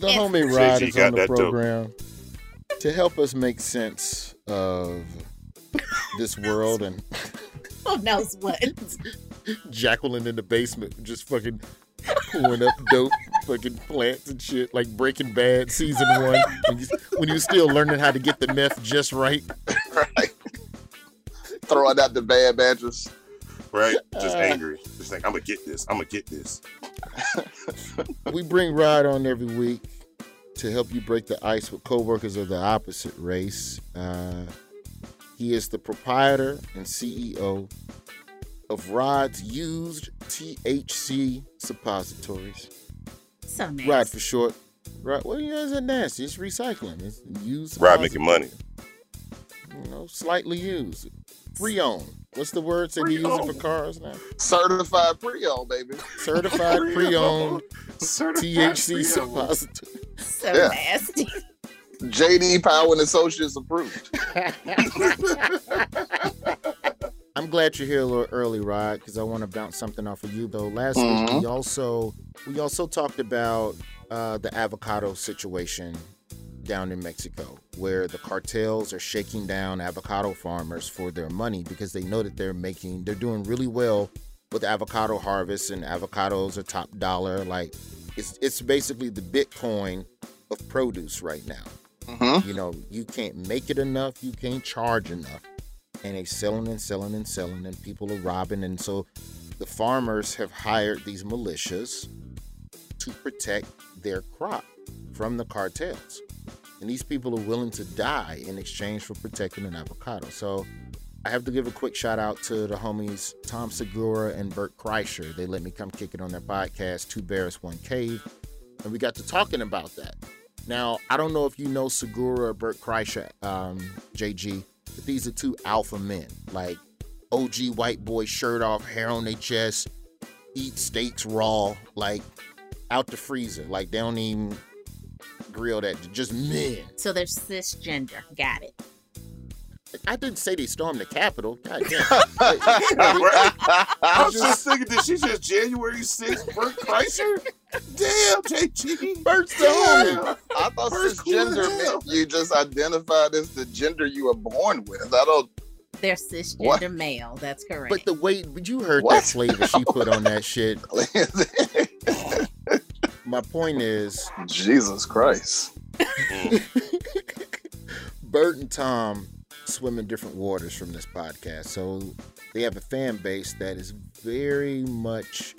The homie Said Rod is on the that dope. program to help us make sense of this world and Who knows what? Jacqueline in the basement just fucking pulling up dope fucking plants and shit like Breaking Bad season one when you, when you still learning how to get the meth just right. Throwing out the bad mattress. Right? Just Uh, angry. Just like I'm gonna get this. I'm gonna get this. We bring Rod on every week to help you break the ice with coworkers of the opposite race. Uh, he is the proprietor and CEO of Rod's Used THC Suppositories. So nasty. Rod for short. Rod, well, you know, it's nasty. It's recycling. It's used. Rod making money. You know, slightly used. Pre-owned. What's the word they be using for cars now? Certified pre-owned, baby. Certified pre-owned Certified THC pre-owned. suppository. So Yeah. nasty. JD Power and Associates approved. I'm glad you're here a little early, Rod, because I want to bounce something off of you though. Last week Mhm. we also we also talked about uh, the avocado situation down in Mexico, where the cartels are shaking down avocado farmers for their money because they know that they're making they're doing really well with avocado harvests and avocados are top dollar. Like it's it's basically the Bitcoin of produce right now. Mhm. You know, you can't make it enough, you can't charge enough. And they're selling and selling and selling, and people are robbing. And so the farmers have hired these militias to protect their crop from the cartels. And these people are willing to die in exchange for protecting an avocado. So I have to give a quick shout out to the homies Tom Segura and Bert Kreischer. They let me come kick it on their podcast, Two Bears, One Cave. And we got to talking about that. Now, I don't know if you know Segura or Bert Kreischer, um, JG, but these are two alpha men. Like OG white boy, shirt off, hair on their chest, eat steaks raw, like out the freezer. Like they don't even grill that. Just men. So they're cisgender. Got it. I didn't say they stormed the Capitol. God damn. I was just thinking, did she just January 6th, Bert Kreischer? Damn, JG. Bert's the homie. I thought First cool as cisgender hell. meant you just identified as the gender you were born with. I don't. They're cisgender What? male. That's correct. But the way but you heard What? that flavor she put on that shit. My point is, Jesus Christ. Bert and Tom swim in different waters from this podcast. So they have a fan base that is very much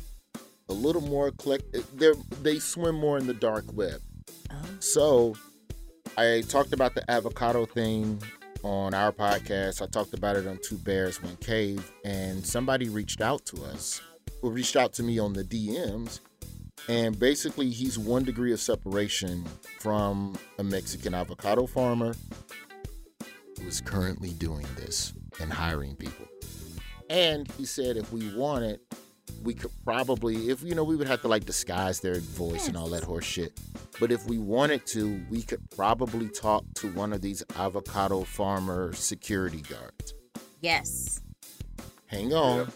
a little more eclectic. They they swim more in the dark web. Oh. So I talked about the avocado thing on our podcast. I talked about it on Two Bears One Cave, and somebody reached out to us, or reached out to me on the DMs. And basically, he's one degree of separation from a Mexican avocado farmer who is currently doing this and hiring people. And he said if we wanted, we could probably, if you know, we would have to like disguise their voice and all that horse shit. But if we wanted to, we could probably talk to one of these avocado farmer security guards. Yes. Hang on,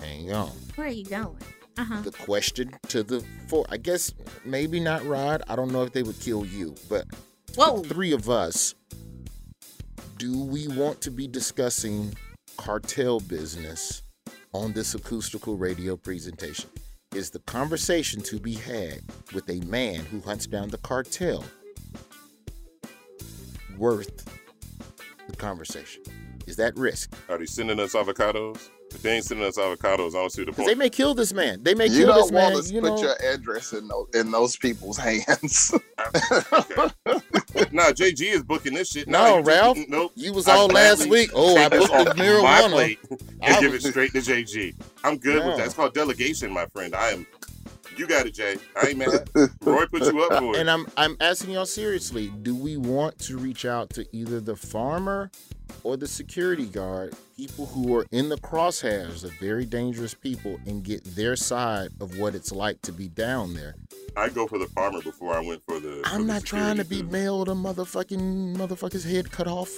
hang on. Where are you going? Uh huh. The question to the four, I guess maybe not Rod. I don't know if they would kill you, but Whoa. the three of us, do we want to be discussing cartel business on this acoustical radio presentation? Is the conversation to be had with a man who hunts down the cartel worth the conversation? Is that risk? Are they sending us avocados? If they ain't sending us avocados, I don't see the point. they may kill this man. They may You kill don't this man. want to put know, your address in those, in those people's hands. nah, JG is booking this shit. No, Nah, he- Ralph, Nope. you was I all last week. Oh, I take booked the off my marijuana. plate I and give it straight to JG. I'm good No. with that. It's called delegation, my friend. I am. You got it, Jay. I ain't mad. Roy put you up for it. And I'm I'm asking y'all seriously, do we want to reach out to either the farmer or the security guard, people who are in the crosshairs of very dangerous people and get their side of what it's like to be down there? I go for the farmer before I went for the. I'm the not trying to be dude. mailed a motherfucking motherfucker's head cut off.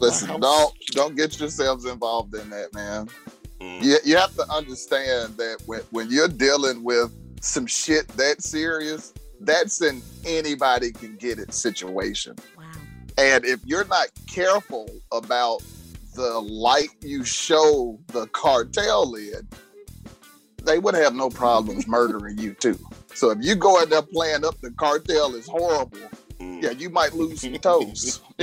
Listen, don't don't get yourselves involved in that, man. Mm. You, you have to understand that when, when you're dealing with some shit that serious, that's an anybody can get it situation. Wow. And if you're not careful about the light you show the cartel in, they would have no problems murdering you too. So if you go in there playing up the cartel is horrible. Yeah, you might lose some toes.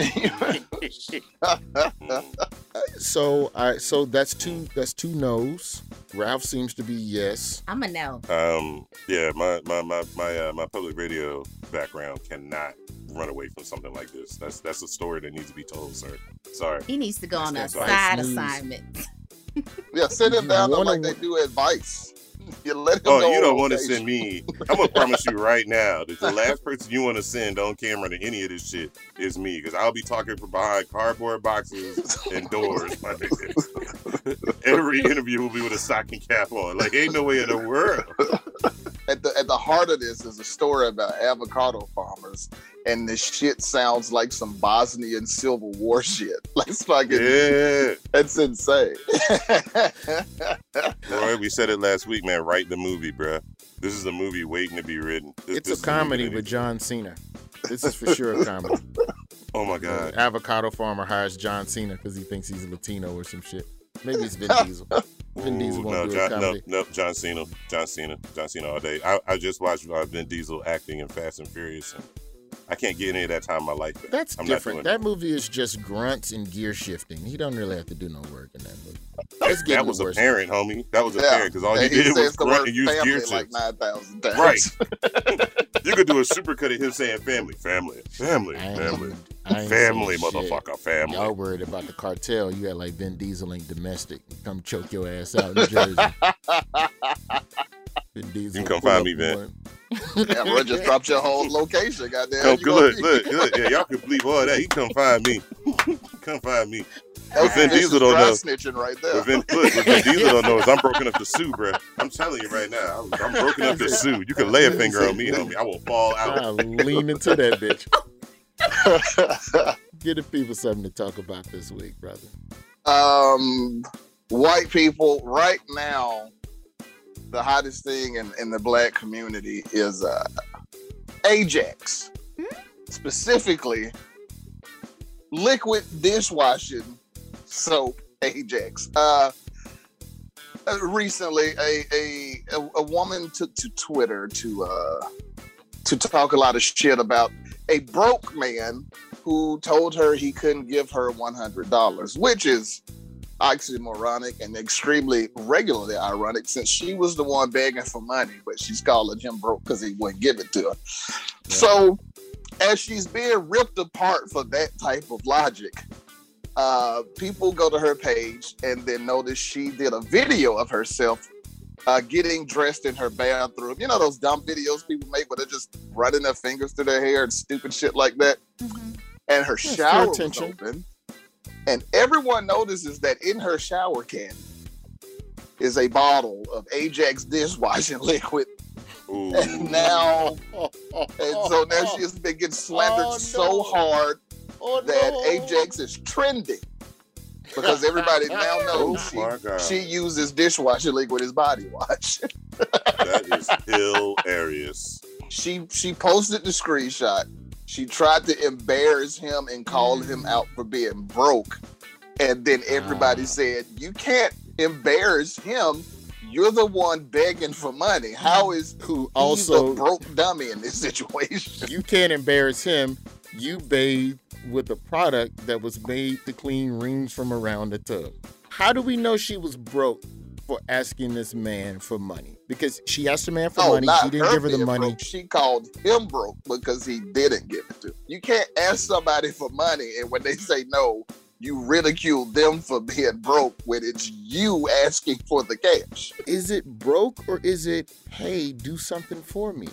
So I so that's two that's two no's. Ralph seems to be yes. I'm a no. Um, yeah, my my my my uh, my public radio background cannot run away from something like this. That's that's a story that needs to be told, sir. Sorry. He needs to go on a side News. assignment. yeah, sit him down wanna- like they do advice. You let him Oh, you don't want to send me. I'm gonna promise you right now that the last person you want to send on camera to any of this shit is me, because I'll be talking from behind cardboard boxes and doors. My nigga. Every interview will be with a stocking cap on. Like, ain't no way in the world. at the at the heart of this is a story about avocado farmers, and this shit sounds like some Bosnian Civil War shit. Like it's fucking, Yeah, that's insane. Roy, we said it last week, man. Write the movie, bruh. This is a movie waiting to be written. This- It's this a comedy with John Cena. This is for sure a comedy. Oh my god. Avocado farmer hires John Cena because he thinks he's a Latino or some shit. Maybe it's Vin Diesel. Vin Diesel Ooh, won't no, do a John, no, comedy. no, John Cena, John Cena, John Cena all day. I, I just watched uh, Vin Diesel acting in Fast and Furious, and I can't get any of that time in my life. back. That's I'm different. Not doing That movie is just grunts and gear shifting. He don't really have to do no work in that movie. It's getting that was worse. apparent, homie. That was Yeah. apparent because all you And he did was says the grunt and use family gear like shifts. nine thousand times. Right. you could do a supercut of him saying family, family, family, family, I family, saying shit. motherfucker, family. Y'all worried about the cartel. You got like Vin Diesel ain't domestic. Come choke your ass out in Jersey. Vin Diesel. You can come find me, Vin. one. Yeah, bro, just dropped your whole location. Goddamn. Come, you gonna look, look, look. Yeah, y'all can believe all that. He come find me. come find me. That's But Vin vicious Diesel don't know. snitching right there. What Vin, look, what Vin Diesel don't know is I'm broken up the Sue, bro. I'm telling you right now, I'm, I'm broken up the Sue. You can lay a finger on me, homie. I will fall out. I'll out. lean into that bitch. Give the people something to talk about this week, brother. um, white people right now, the hottest thing in, in the black community is uh, Ajax, specifically liquid dishwashing soap Ajax. Uh, uh, recently, a, a a woman took to Twitter to uh, to talk a lot of shit about a broke man who told her he couldn't give her $100, which is oxymoronic and extremely regularly ironic since she was the one begging for money, but she's calling him broke because he wouldn't give it to her. So, as she's being ripped apart for that type of logic, uh, people go to her page and then notice she did a video of herself uh, getting dressed in her bathroom. You know those dumb videos people make where they're just running their fingers through their hair and stupid shit like that. And her Yes, shower fair was open, and everyone notices that in her shower can is a bottle of Ajax dishwashing liquid. And now, and so now she has been getting slandered Oh, so hard Oh, that no. Ajax is trending because everybody now Oh knows God. she, she uses dishwashing liquid as body wash. That is hilarious. she she posted the screenshot. She tried to embarrass him and call him mm. out for being broke. And then everybody ah. said, You can't embarrass him. You're the one begging for money. How mm. is who also broke dummy in this situation? you can't embarrass him. You bathe with a product that was made to clean rings from around the tub. How do we know she was broke for asking this man for money? Because she asked the man for Oh, money. not He didn't give her the money. broke. She called him broke because he didn't give it to. her. You can't ask somebody for money, and when they say no, you ridicule them for being broke when it's you asking for the cash. Is it broke or is it, hey, do something for me?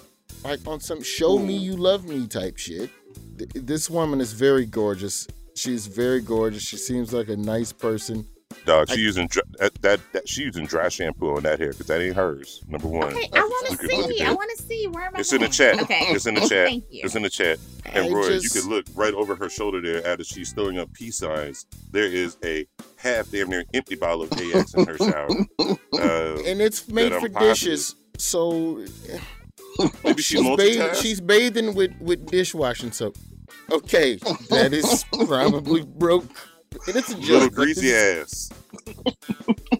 Like on some show me you love me type shit. Th- This woman is very gorgeous. She's very gorgeous. She seems like a nice person. Dog, she I- using dry, that, that, that she using dry shampoo on that hair because that ain't hers. Number one. Okay, I want to can look at see. I want to see. Where am I? It's in the chat. Okay. It's in the chat. Thank you. It's in the chat. And I Roy, just- you can look right over her shoulder there as she's throwing up peace signs. There is a half damn near empty bottle of AX in her shower. Uh, and it's made for positive- dishes. So Maybe she she's, bathing, she's bathing with, with dishwashing soap. Okay, that is probably broke. And it's a joke. Little greasy ass.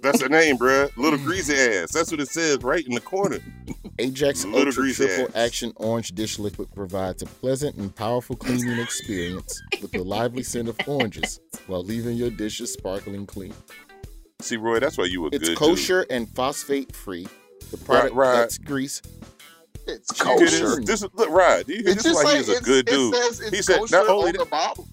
That's her name, bruh. Little greasy ass. That's what it says right in the corner. Ajax Little Ultra greasy Triple ass. Action Orange Dish Liquid provides a pleasant and powerful cleaning experience with the lively scent of oranges while leaving your dishes sparkling clean. See, Roy, that's why you It's good dude. kosher and phosphate free. The product right. cuts grease. It's Do you hear this? kosher. This is look, right. Do you hear It this? just Is why say he a it's- good it dude. says it's he said kosher not only on the that, bottle.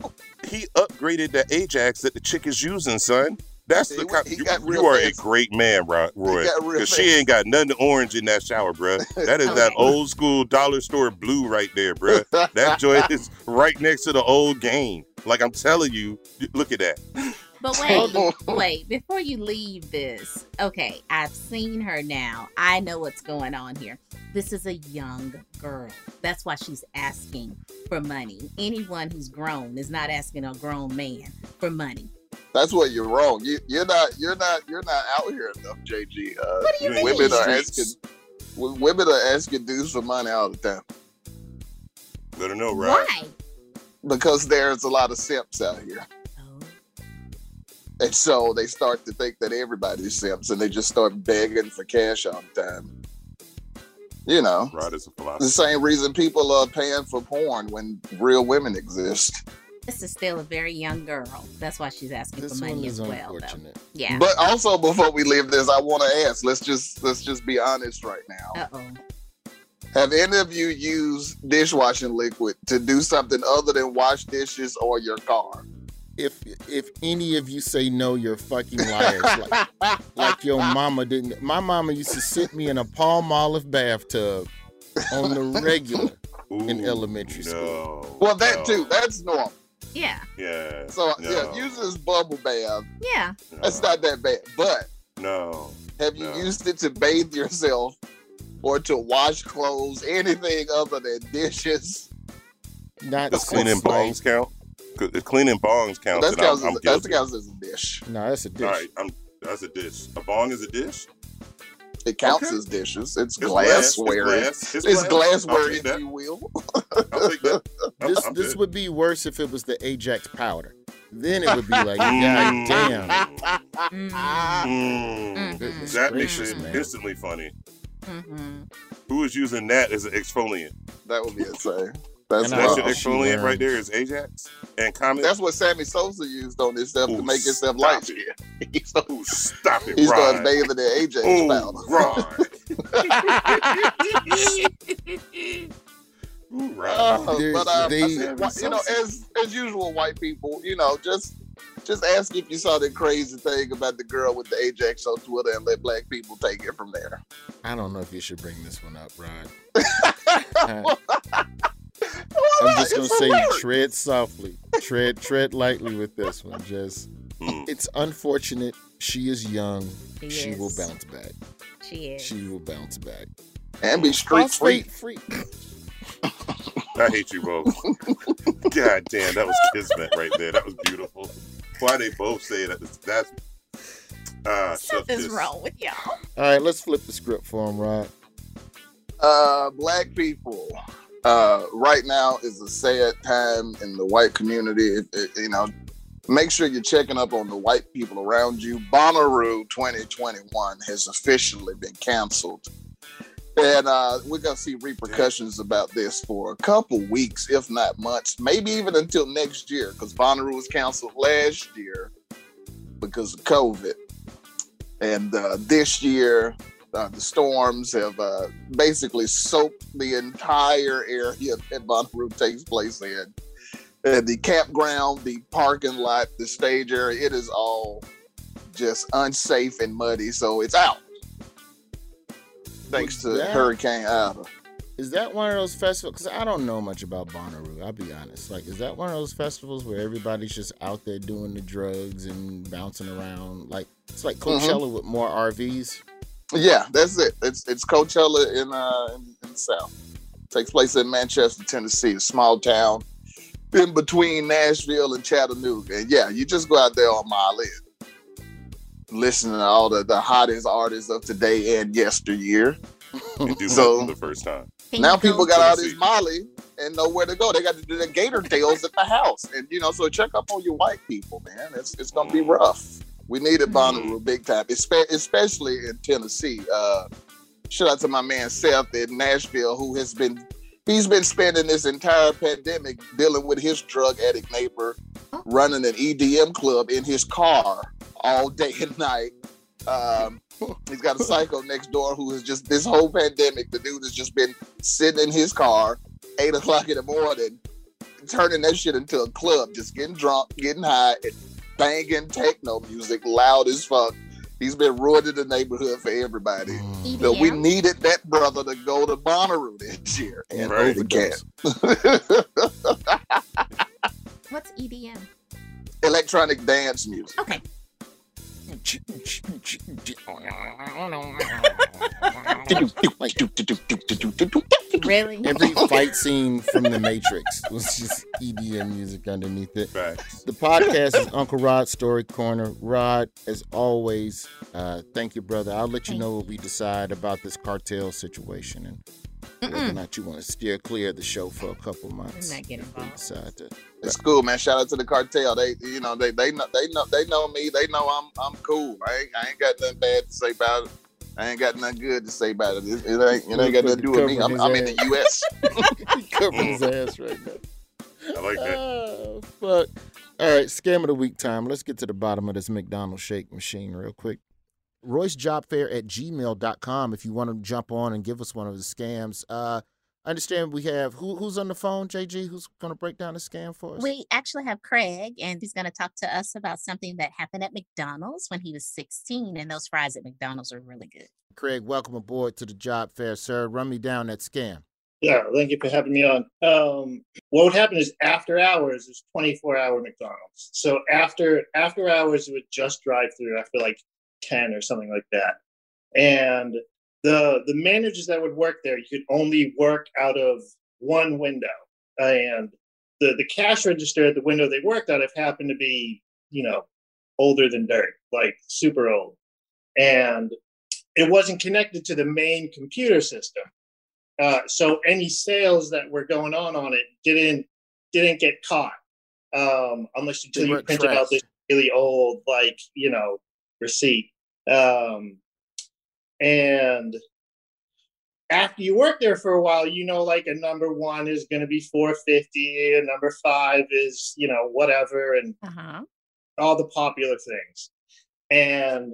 He upgraded the Ajax that the chick is using, son. That's the He- kind. You, you are fancy. a great man, Roy. Because she ain't got nothing orange in that shower, bruh. That is that old school dollar store blue right there, bruh. That joint is right next to the old game. Like I'm telling you, look at that. But wait, wait, before you leave this, okay, I've seen her now. I know what's going on here. This is a young girl. That's why she's asking for money. Anyone who's grown is not asking a grown man for money. That's what you're wrong. You, you're not. You're not. You're not out here enough, JG. Uh, What do you mean? women are Streets. asking. Women are asking dudes for money all the time Better know, right? Why? because there's a lot of simps out here, and so they start to think that everybody's simps, and they just start begging for cash all the time. You know, right, is a the same reason people are paying for porn when real women exist. This is still a very young girl. That's why she's asking This for money as well. Though. Yeah. But also, before we leave this, I want to ask. Let's just let's just be honest right now. Uh oh. Have any of you used dishwashing liquid to do something other than wash dishes or your car? If if any of you say no, you're fucking liars. like, like your mama didn't. My mama used to sit me in a Palmolive bathtub on the regular in Ooh, elementary school. Well, that no. too. That's normal. Yeah. Yeah. So no, yeah, use this bubble bath. Yeah. That's not that bad. But No. have you No. used it to bathe yourself or to wash clothes, anything other than dishes? Not Does cleaning since, like- count? 'Cause cleaning bongs counts, That then counts, I'm, I'm that counts as a dish. No, that's a dish. All right, I'm, that's a dish. A bong is a dish. It counts Okay. as dishes. It's, It's glass. It's glassware. glass. It's It's glass. glassware, I'll if that. you will. I'll take that. I'm, This I'm this good. would be worse if it was the Ajax powder. Then it would be like, god damn. Mm, Mm. Goodness That makes gracious, it man. instantly funny. mm-hmm. Who is using that as an exfoliant? That would be insane. That's And That's I- your wrong. she exfoliant right there is Ajax and Comet. That's what Sammy Sosa used on this stuff to make himself stop light it. skin. He started, Ooh, stop it, he started Rod. bathing in Ajax Ooh, powder. Rod. Ooh, Rod. Uh, but uh, they- said, you know, as as usual, white people, you know, just just ask if you saw that crazy thing about the girl with the Ajax on Twitter and let black people take it from there. I don't know if you should bring this one up, Rod. Why I'm just gonna It's say hilarious. tread softly. Tread tread lightly with this one. Just It's unfortunate. She is young. She She, will bounce back. She is. She will bounce back. And be street free. free. I hate you both. God damn, that was kismet right there. That was beautiful. Why they both say that? That's uh, Something's wrong with y'all. All right, let's flip the script for him, Rod. Uh, black people. Uh, right now is a sad time in the white community. It- it- you know, make sure you're checking up on the white people around you. Bonnaroo 2021 has officially been canceled. And uh, we're going to see repercussions about this for a couple weeks, if not months, maybe even until next year, because Bonnaroo was canceled last year because of COVID. And uh, this year, uh, the storms have uh, basically soaked the entire area that Bonnaroo takes place in. The campground, the parking lot, the stage area, it is all just unsafe and muddy. So it's out. Thanks to Hurricane Ida. Is that one of those festivals? Because I don't know much about Bonnaroo. I'll be honest. Like, is that one of those festivals where everybody's just out there doing the drugs and bouncing around? Like, it's like Mhm. Coachella with more RVs. Yeah, that's it. It's it's Coachella in uh in, in the South. Takes place in Manchester, Tennessee, a small town in between Nashville and Chattanooga. And yeah, you just go out there on Mile In, listen to all the, the hottest artists of today and yesteryear. and do So- so, the first time. now people got all this Molly and know where to go. They got to do the gator tails at the house. And you know, so check up on your white people, man. It's it's gonna be rough. We needed Bonnaroo big time, especially in Tennessee. Uh shout out to my man Seth in Nashville who has been he's been spending this entire pandemic dealing with his drug addict neighbor running an EDM club in his car all day and night. Um, he's got a psycho next door who has just this whole pandemic. The dude has just been sitting in his car, eight o'clock in the morning, turning that shit into a club, just getting drunk, getting high, and banging techno music loud as fuck. He's been ruining the neighborhood for everybody. Mm. So we needed that brother to go to Bonnaroo this year and Right. overcast. What's EDM? Electronic dance music. Okay. Really? Every fight scene from The Matrix was just EDM music underneath it. Facts. The podcast is Uncle Rod's Story Corner. Rod, as always, uh, thank you, brother. I'll let you know what we decide about this cartel situation and whether or not you want to steer clear of the show for a couple months. I'm not getting if we decide to. It's cool, man. Shout out to the cartel. They, you know, they they know they know they know me. They know I'm I'm cool. I ain't I ain't got nothing bad to say about it. I ain't got nothing good to say about it. It, it ain't it ain't got nothing to do with me. I'm, I'm in the U.S. covering his ass right now. I like that. Oh, fuck. All right, scam of the week time. Let's get to the bottom of this McDonald's shake machine real quick. Royce Job Fair at gmail.com if you want to jump on and give us one of the scams. Uh, I understand we have who who's on the phone, JG, who's going to break down the scam for us? We actually have Craig, and he's going to talk to us about something that happened at McDonald's when he was 16. And those fries at McDonald's are really good. Craig, welcome aboard to the Job Fair, sir. Run me down that scam. Yeah, thank you for having me on. Um, what would happen is after hours is 24 hour McDonald's. So after after hours, it would just drive through after like 10 or something like that. And the the managers that would work there, you could only work out of one window. And the the cash register at the window they worked out of happened to be, you know, older than dirt, like super old. And it wasn't connected to the main computer system. Uh, so any sales that were going on on it didn't didn't get caught um, unless until you printed out this really old like you know receipt. Um, and after you work there for a while, you know like a number one is going to be four fifty, a number five is you know whatever, and Uh-huh. all the popular things. And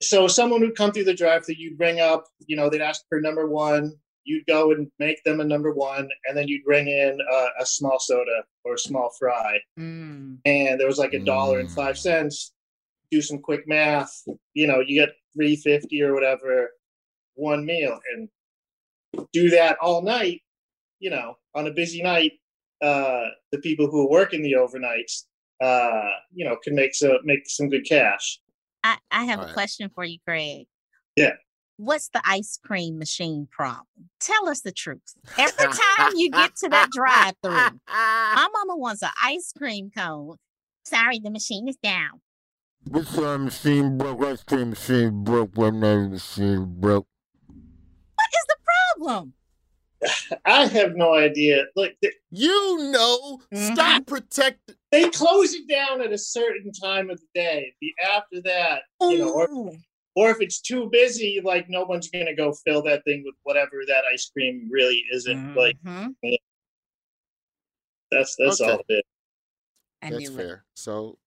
so someone would come through the drive thru you'd ring up, you know, they'd ask for number one, you'd go and make them a number one, and then you'd bring in a, a small soda or a small fry. Mm. And there was like a dollar and five cents. Do some quick math, you know, you get three fifty or whatever, one meal, and do that all night, you know, on a busy night. Uh, the people who are working the overnights, uh, you know, can make some make some good cash. I, I have All a right. question for you, Greg. Yeah. What's the ice cream machine problem? Tell us the truth. Every time you get to that drive through, my mama wants an ice cream cone. Sorry, the machine is down. What's our machine broke? Ice cream machine broke. One night machine broke. What is the problem? I have no idea. Like you know, stop mm-hmm. protecting. They close it down at a certain time of the day. The after that, you know, or, or if it's too busy, like no one's gonna go fill that thing with whatever that ice cream really isn't. Like yeah. that's that's Okay. all it is. That's fair. So,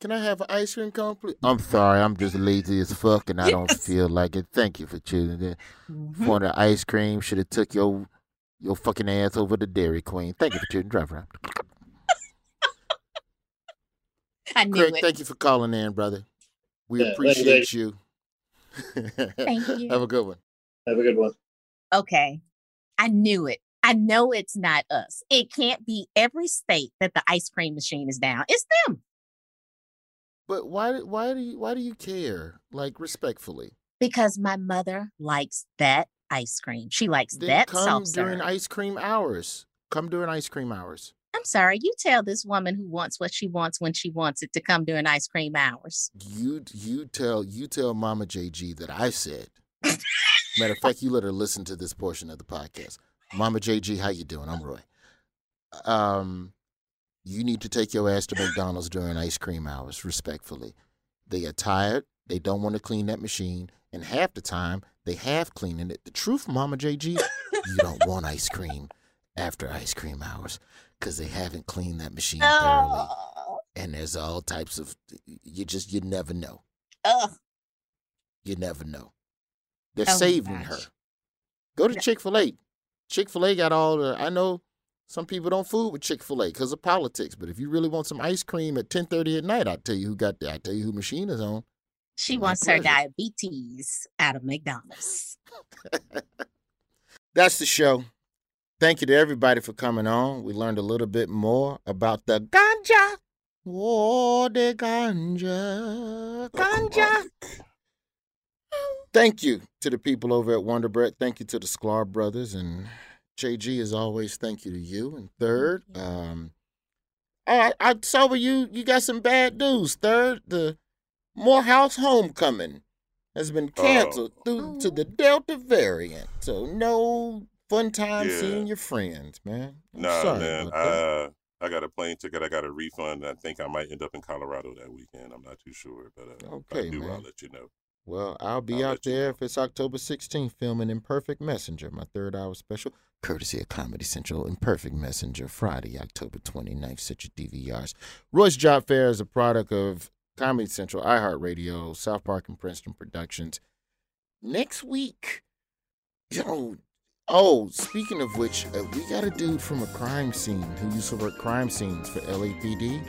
can I have an ice cream cone, please? I'm sorry, I'm just lazy as fuck, and I don't feel like it. Thank you for choosing it. Mm-hmm. For the ice cream, should have took your your fucking ass over to Dairy Queen. Thank you for choosing Drive Around. I knew Craig, it. thank you for calling in, brother. We Yeah, appreciate you. Thank you. Have a good one. Have a good one. Okay. I knew it. I know it's not us. It can't be every state that the ice cream machine is down. It's them. But why? Why do you? Why do you care? Like respectfully. Because my mother likes that ice cream. She likes Then that come soft during serve. ice cream hours. Come during ice cream hours. I'm sorry. You tell this woman who wants what she wants when she wants it to come during ice cream hours. You you tell you tell Mama JG that I said. Matter of fact, you let her listen to this portion of the podcast. Mama JG, how you doing? I'm Roy. Um, you need to take your ass to McDonald's during ice cream hours, respectfully. They are tired. They don't want to clean that machine, and half the time they have cleaning it. The truth, Mama JG, you don't want ice cream after ice cream hours because they haven't cleaned that machine thoroughly. And there's all types of you just you never know. Ugh. You never know. They're Oh saving her. Go to Chick Fil A. Chick Fil A got all the. I know some people don't food with Chick Fil A because of politics, but if you really want some ice cream at ten thirty at night, I'll tell you who got. that. I tell you who machine is on. She My wants her diabetes out of McDonald's. That's the show. Thank you to everybody for coming on. We learned a little bit more about the ganja. Oh, the ganja. Ganja. Thank you to the people over at Wonderbrett. Thank you to the Sklar brothers and JG as always. Thank you to you. And third, um, I, I saw where you you got some bad news. Third, the Morehouse homecoming has been canceled due to the Delta variant. So no fun time Yeah. seeing your friends, man. I'm Nah, sorry man. about that. Uh, I got a plane ticket. I got a refund. I think I might end up in Colorado that weekend. I'm not too sure, but uh, if I Okay, do, I'll let you know. Well, I'll be I'll out there if it's October 16th filming Imperfect Messenger, my third hour special, courtesy of Comedy Central. Imperfect Messenger, Friday, October 29th. Set your DVRs. Roy's Job Fair is a product of Comedy Central, iHeartRadio, South Park and Princeton Productions. Next week, yo, oh, speaking of which, uh, we got a dude from a crime scene who used to work crime scenes for LAPD.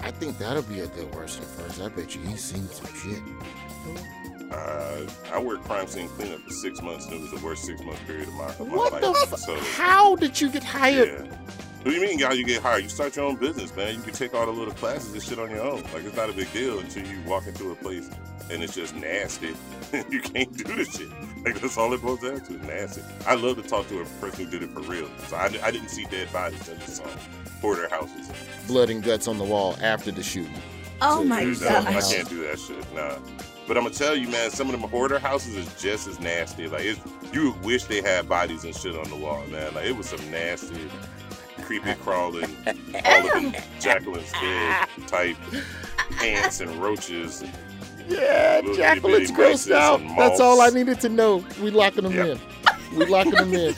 I think that'll be a good worst and first. I bet you he's seen some shit. Uh, I worked crime scene cleanup for six months, and it was the worst six month period of my, of my What life. the f- so, How did you get hired? yeah. What do you mean, how you get hired? You start your own business, man. You can take all the little classes and shit on your own. Like it's not a big deal until you walk into a place and it's just nasty. you can't do this shit. Like that's all it boils down to. Nasty. I love to talk to a person who did it for real. So I, I didn't see dead bodies. I just saw hoarder houses. Blood and guts on the wall after the shooting. Oh my god! I can't do that shit. Nah. But I'm gonna tell you, man, some of them hoarder houses is just as nasty. Like it's, you wish they had bodies and shit on the wall, man. Like it was some nasty, creepy crawling, all of them Jacqueline's dead type ants and roaches. Yeah, Little Jacqueline's bitty grossed out. That's all I needed to know. We locking them Yep. in. We locking them in.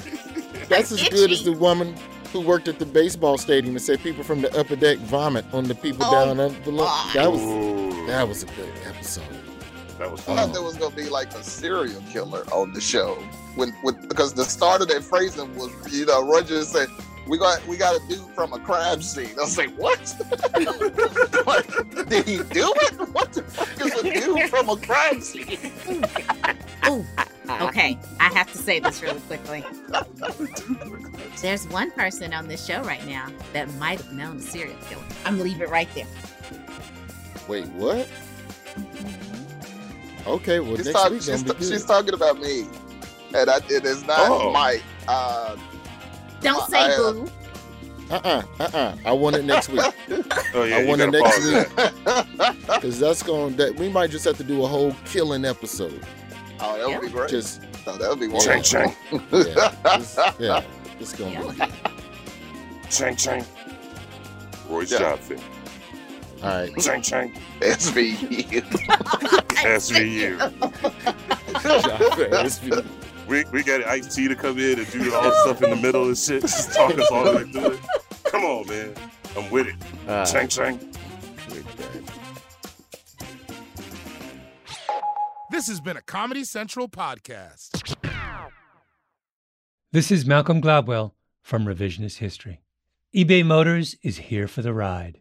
That's as good as the woman who worked at the baseball stadium and said people from the upper deck vomit on the people Oh, down under below. That was that was a good episode. That was I thought there was gonna be like a serial killer on the show when, when because the start of that phrasing was you know Roger said we got we got a dude from a crime scene. I was like, what? what? Did he do it? What the fuck is a dude from a crime scene? Ooh. Okay, I have to say this really quickly. There's one person on this show right now that might have known a serial killer. I'm gonna leave it right there. Wait, what? Mm-hmm. Okay, well She's, next talk- week she's, gonna she's talking about me, and I, it is not Oh. Mike. Uh, Don't say I, uh, boo. Uh-uh, uh-uh. I want it next week. Oh yeah, I you want it next week because that's going. That we might just have to do a whole killing episode. Oh, that would be great. Just oh, that would be yeah, wonderful. yeah, it's, yeah, it's gonna be good. Chang chang. Roy's Yeah. job fit. All right. Chang chang. SVU. SVU. We, we got Ice T to come in and do all the stuff in the middle and shit. Just talk us all the way through it. Come on, man. I'm with it. All Chang chang. This has been a Comedy Central podcast. This is Malcolm Gladwell from Revisionist History. eBay Motors is here for the ride.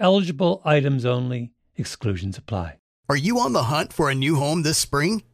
Eligible items only, exclusions apply. Are you on the hunt for a new home this spring,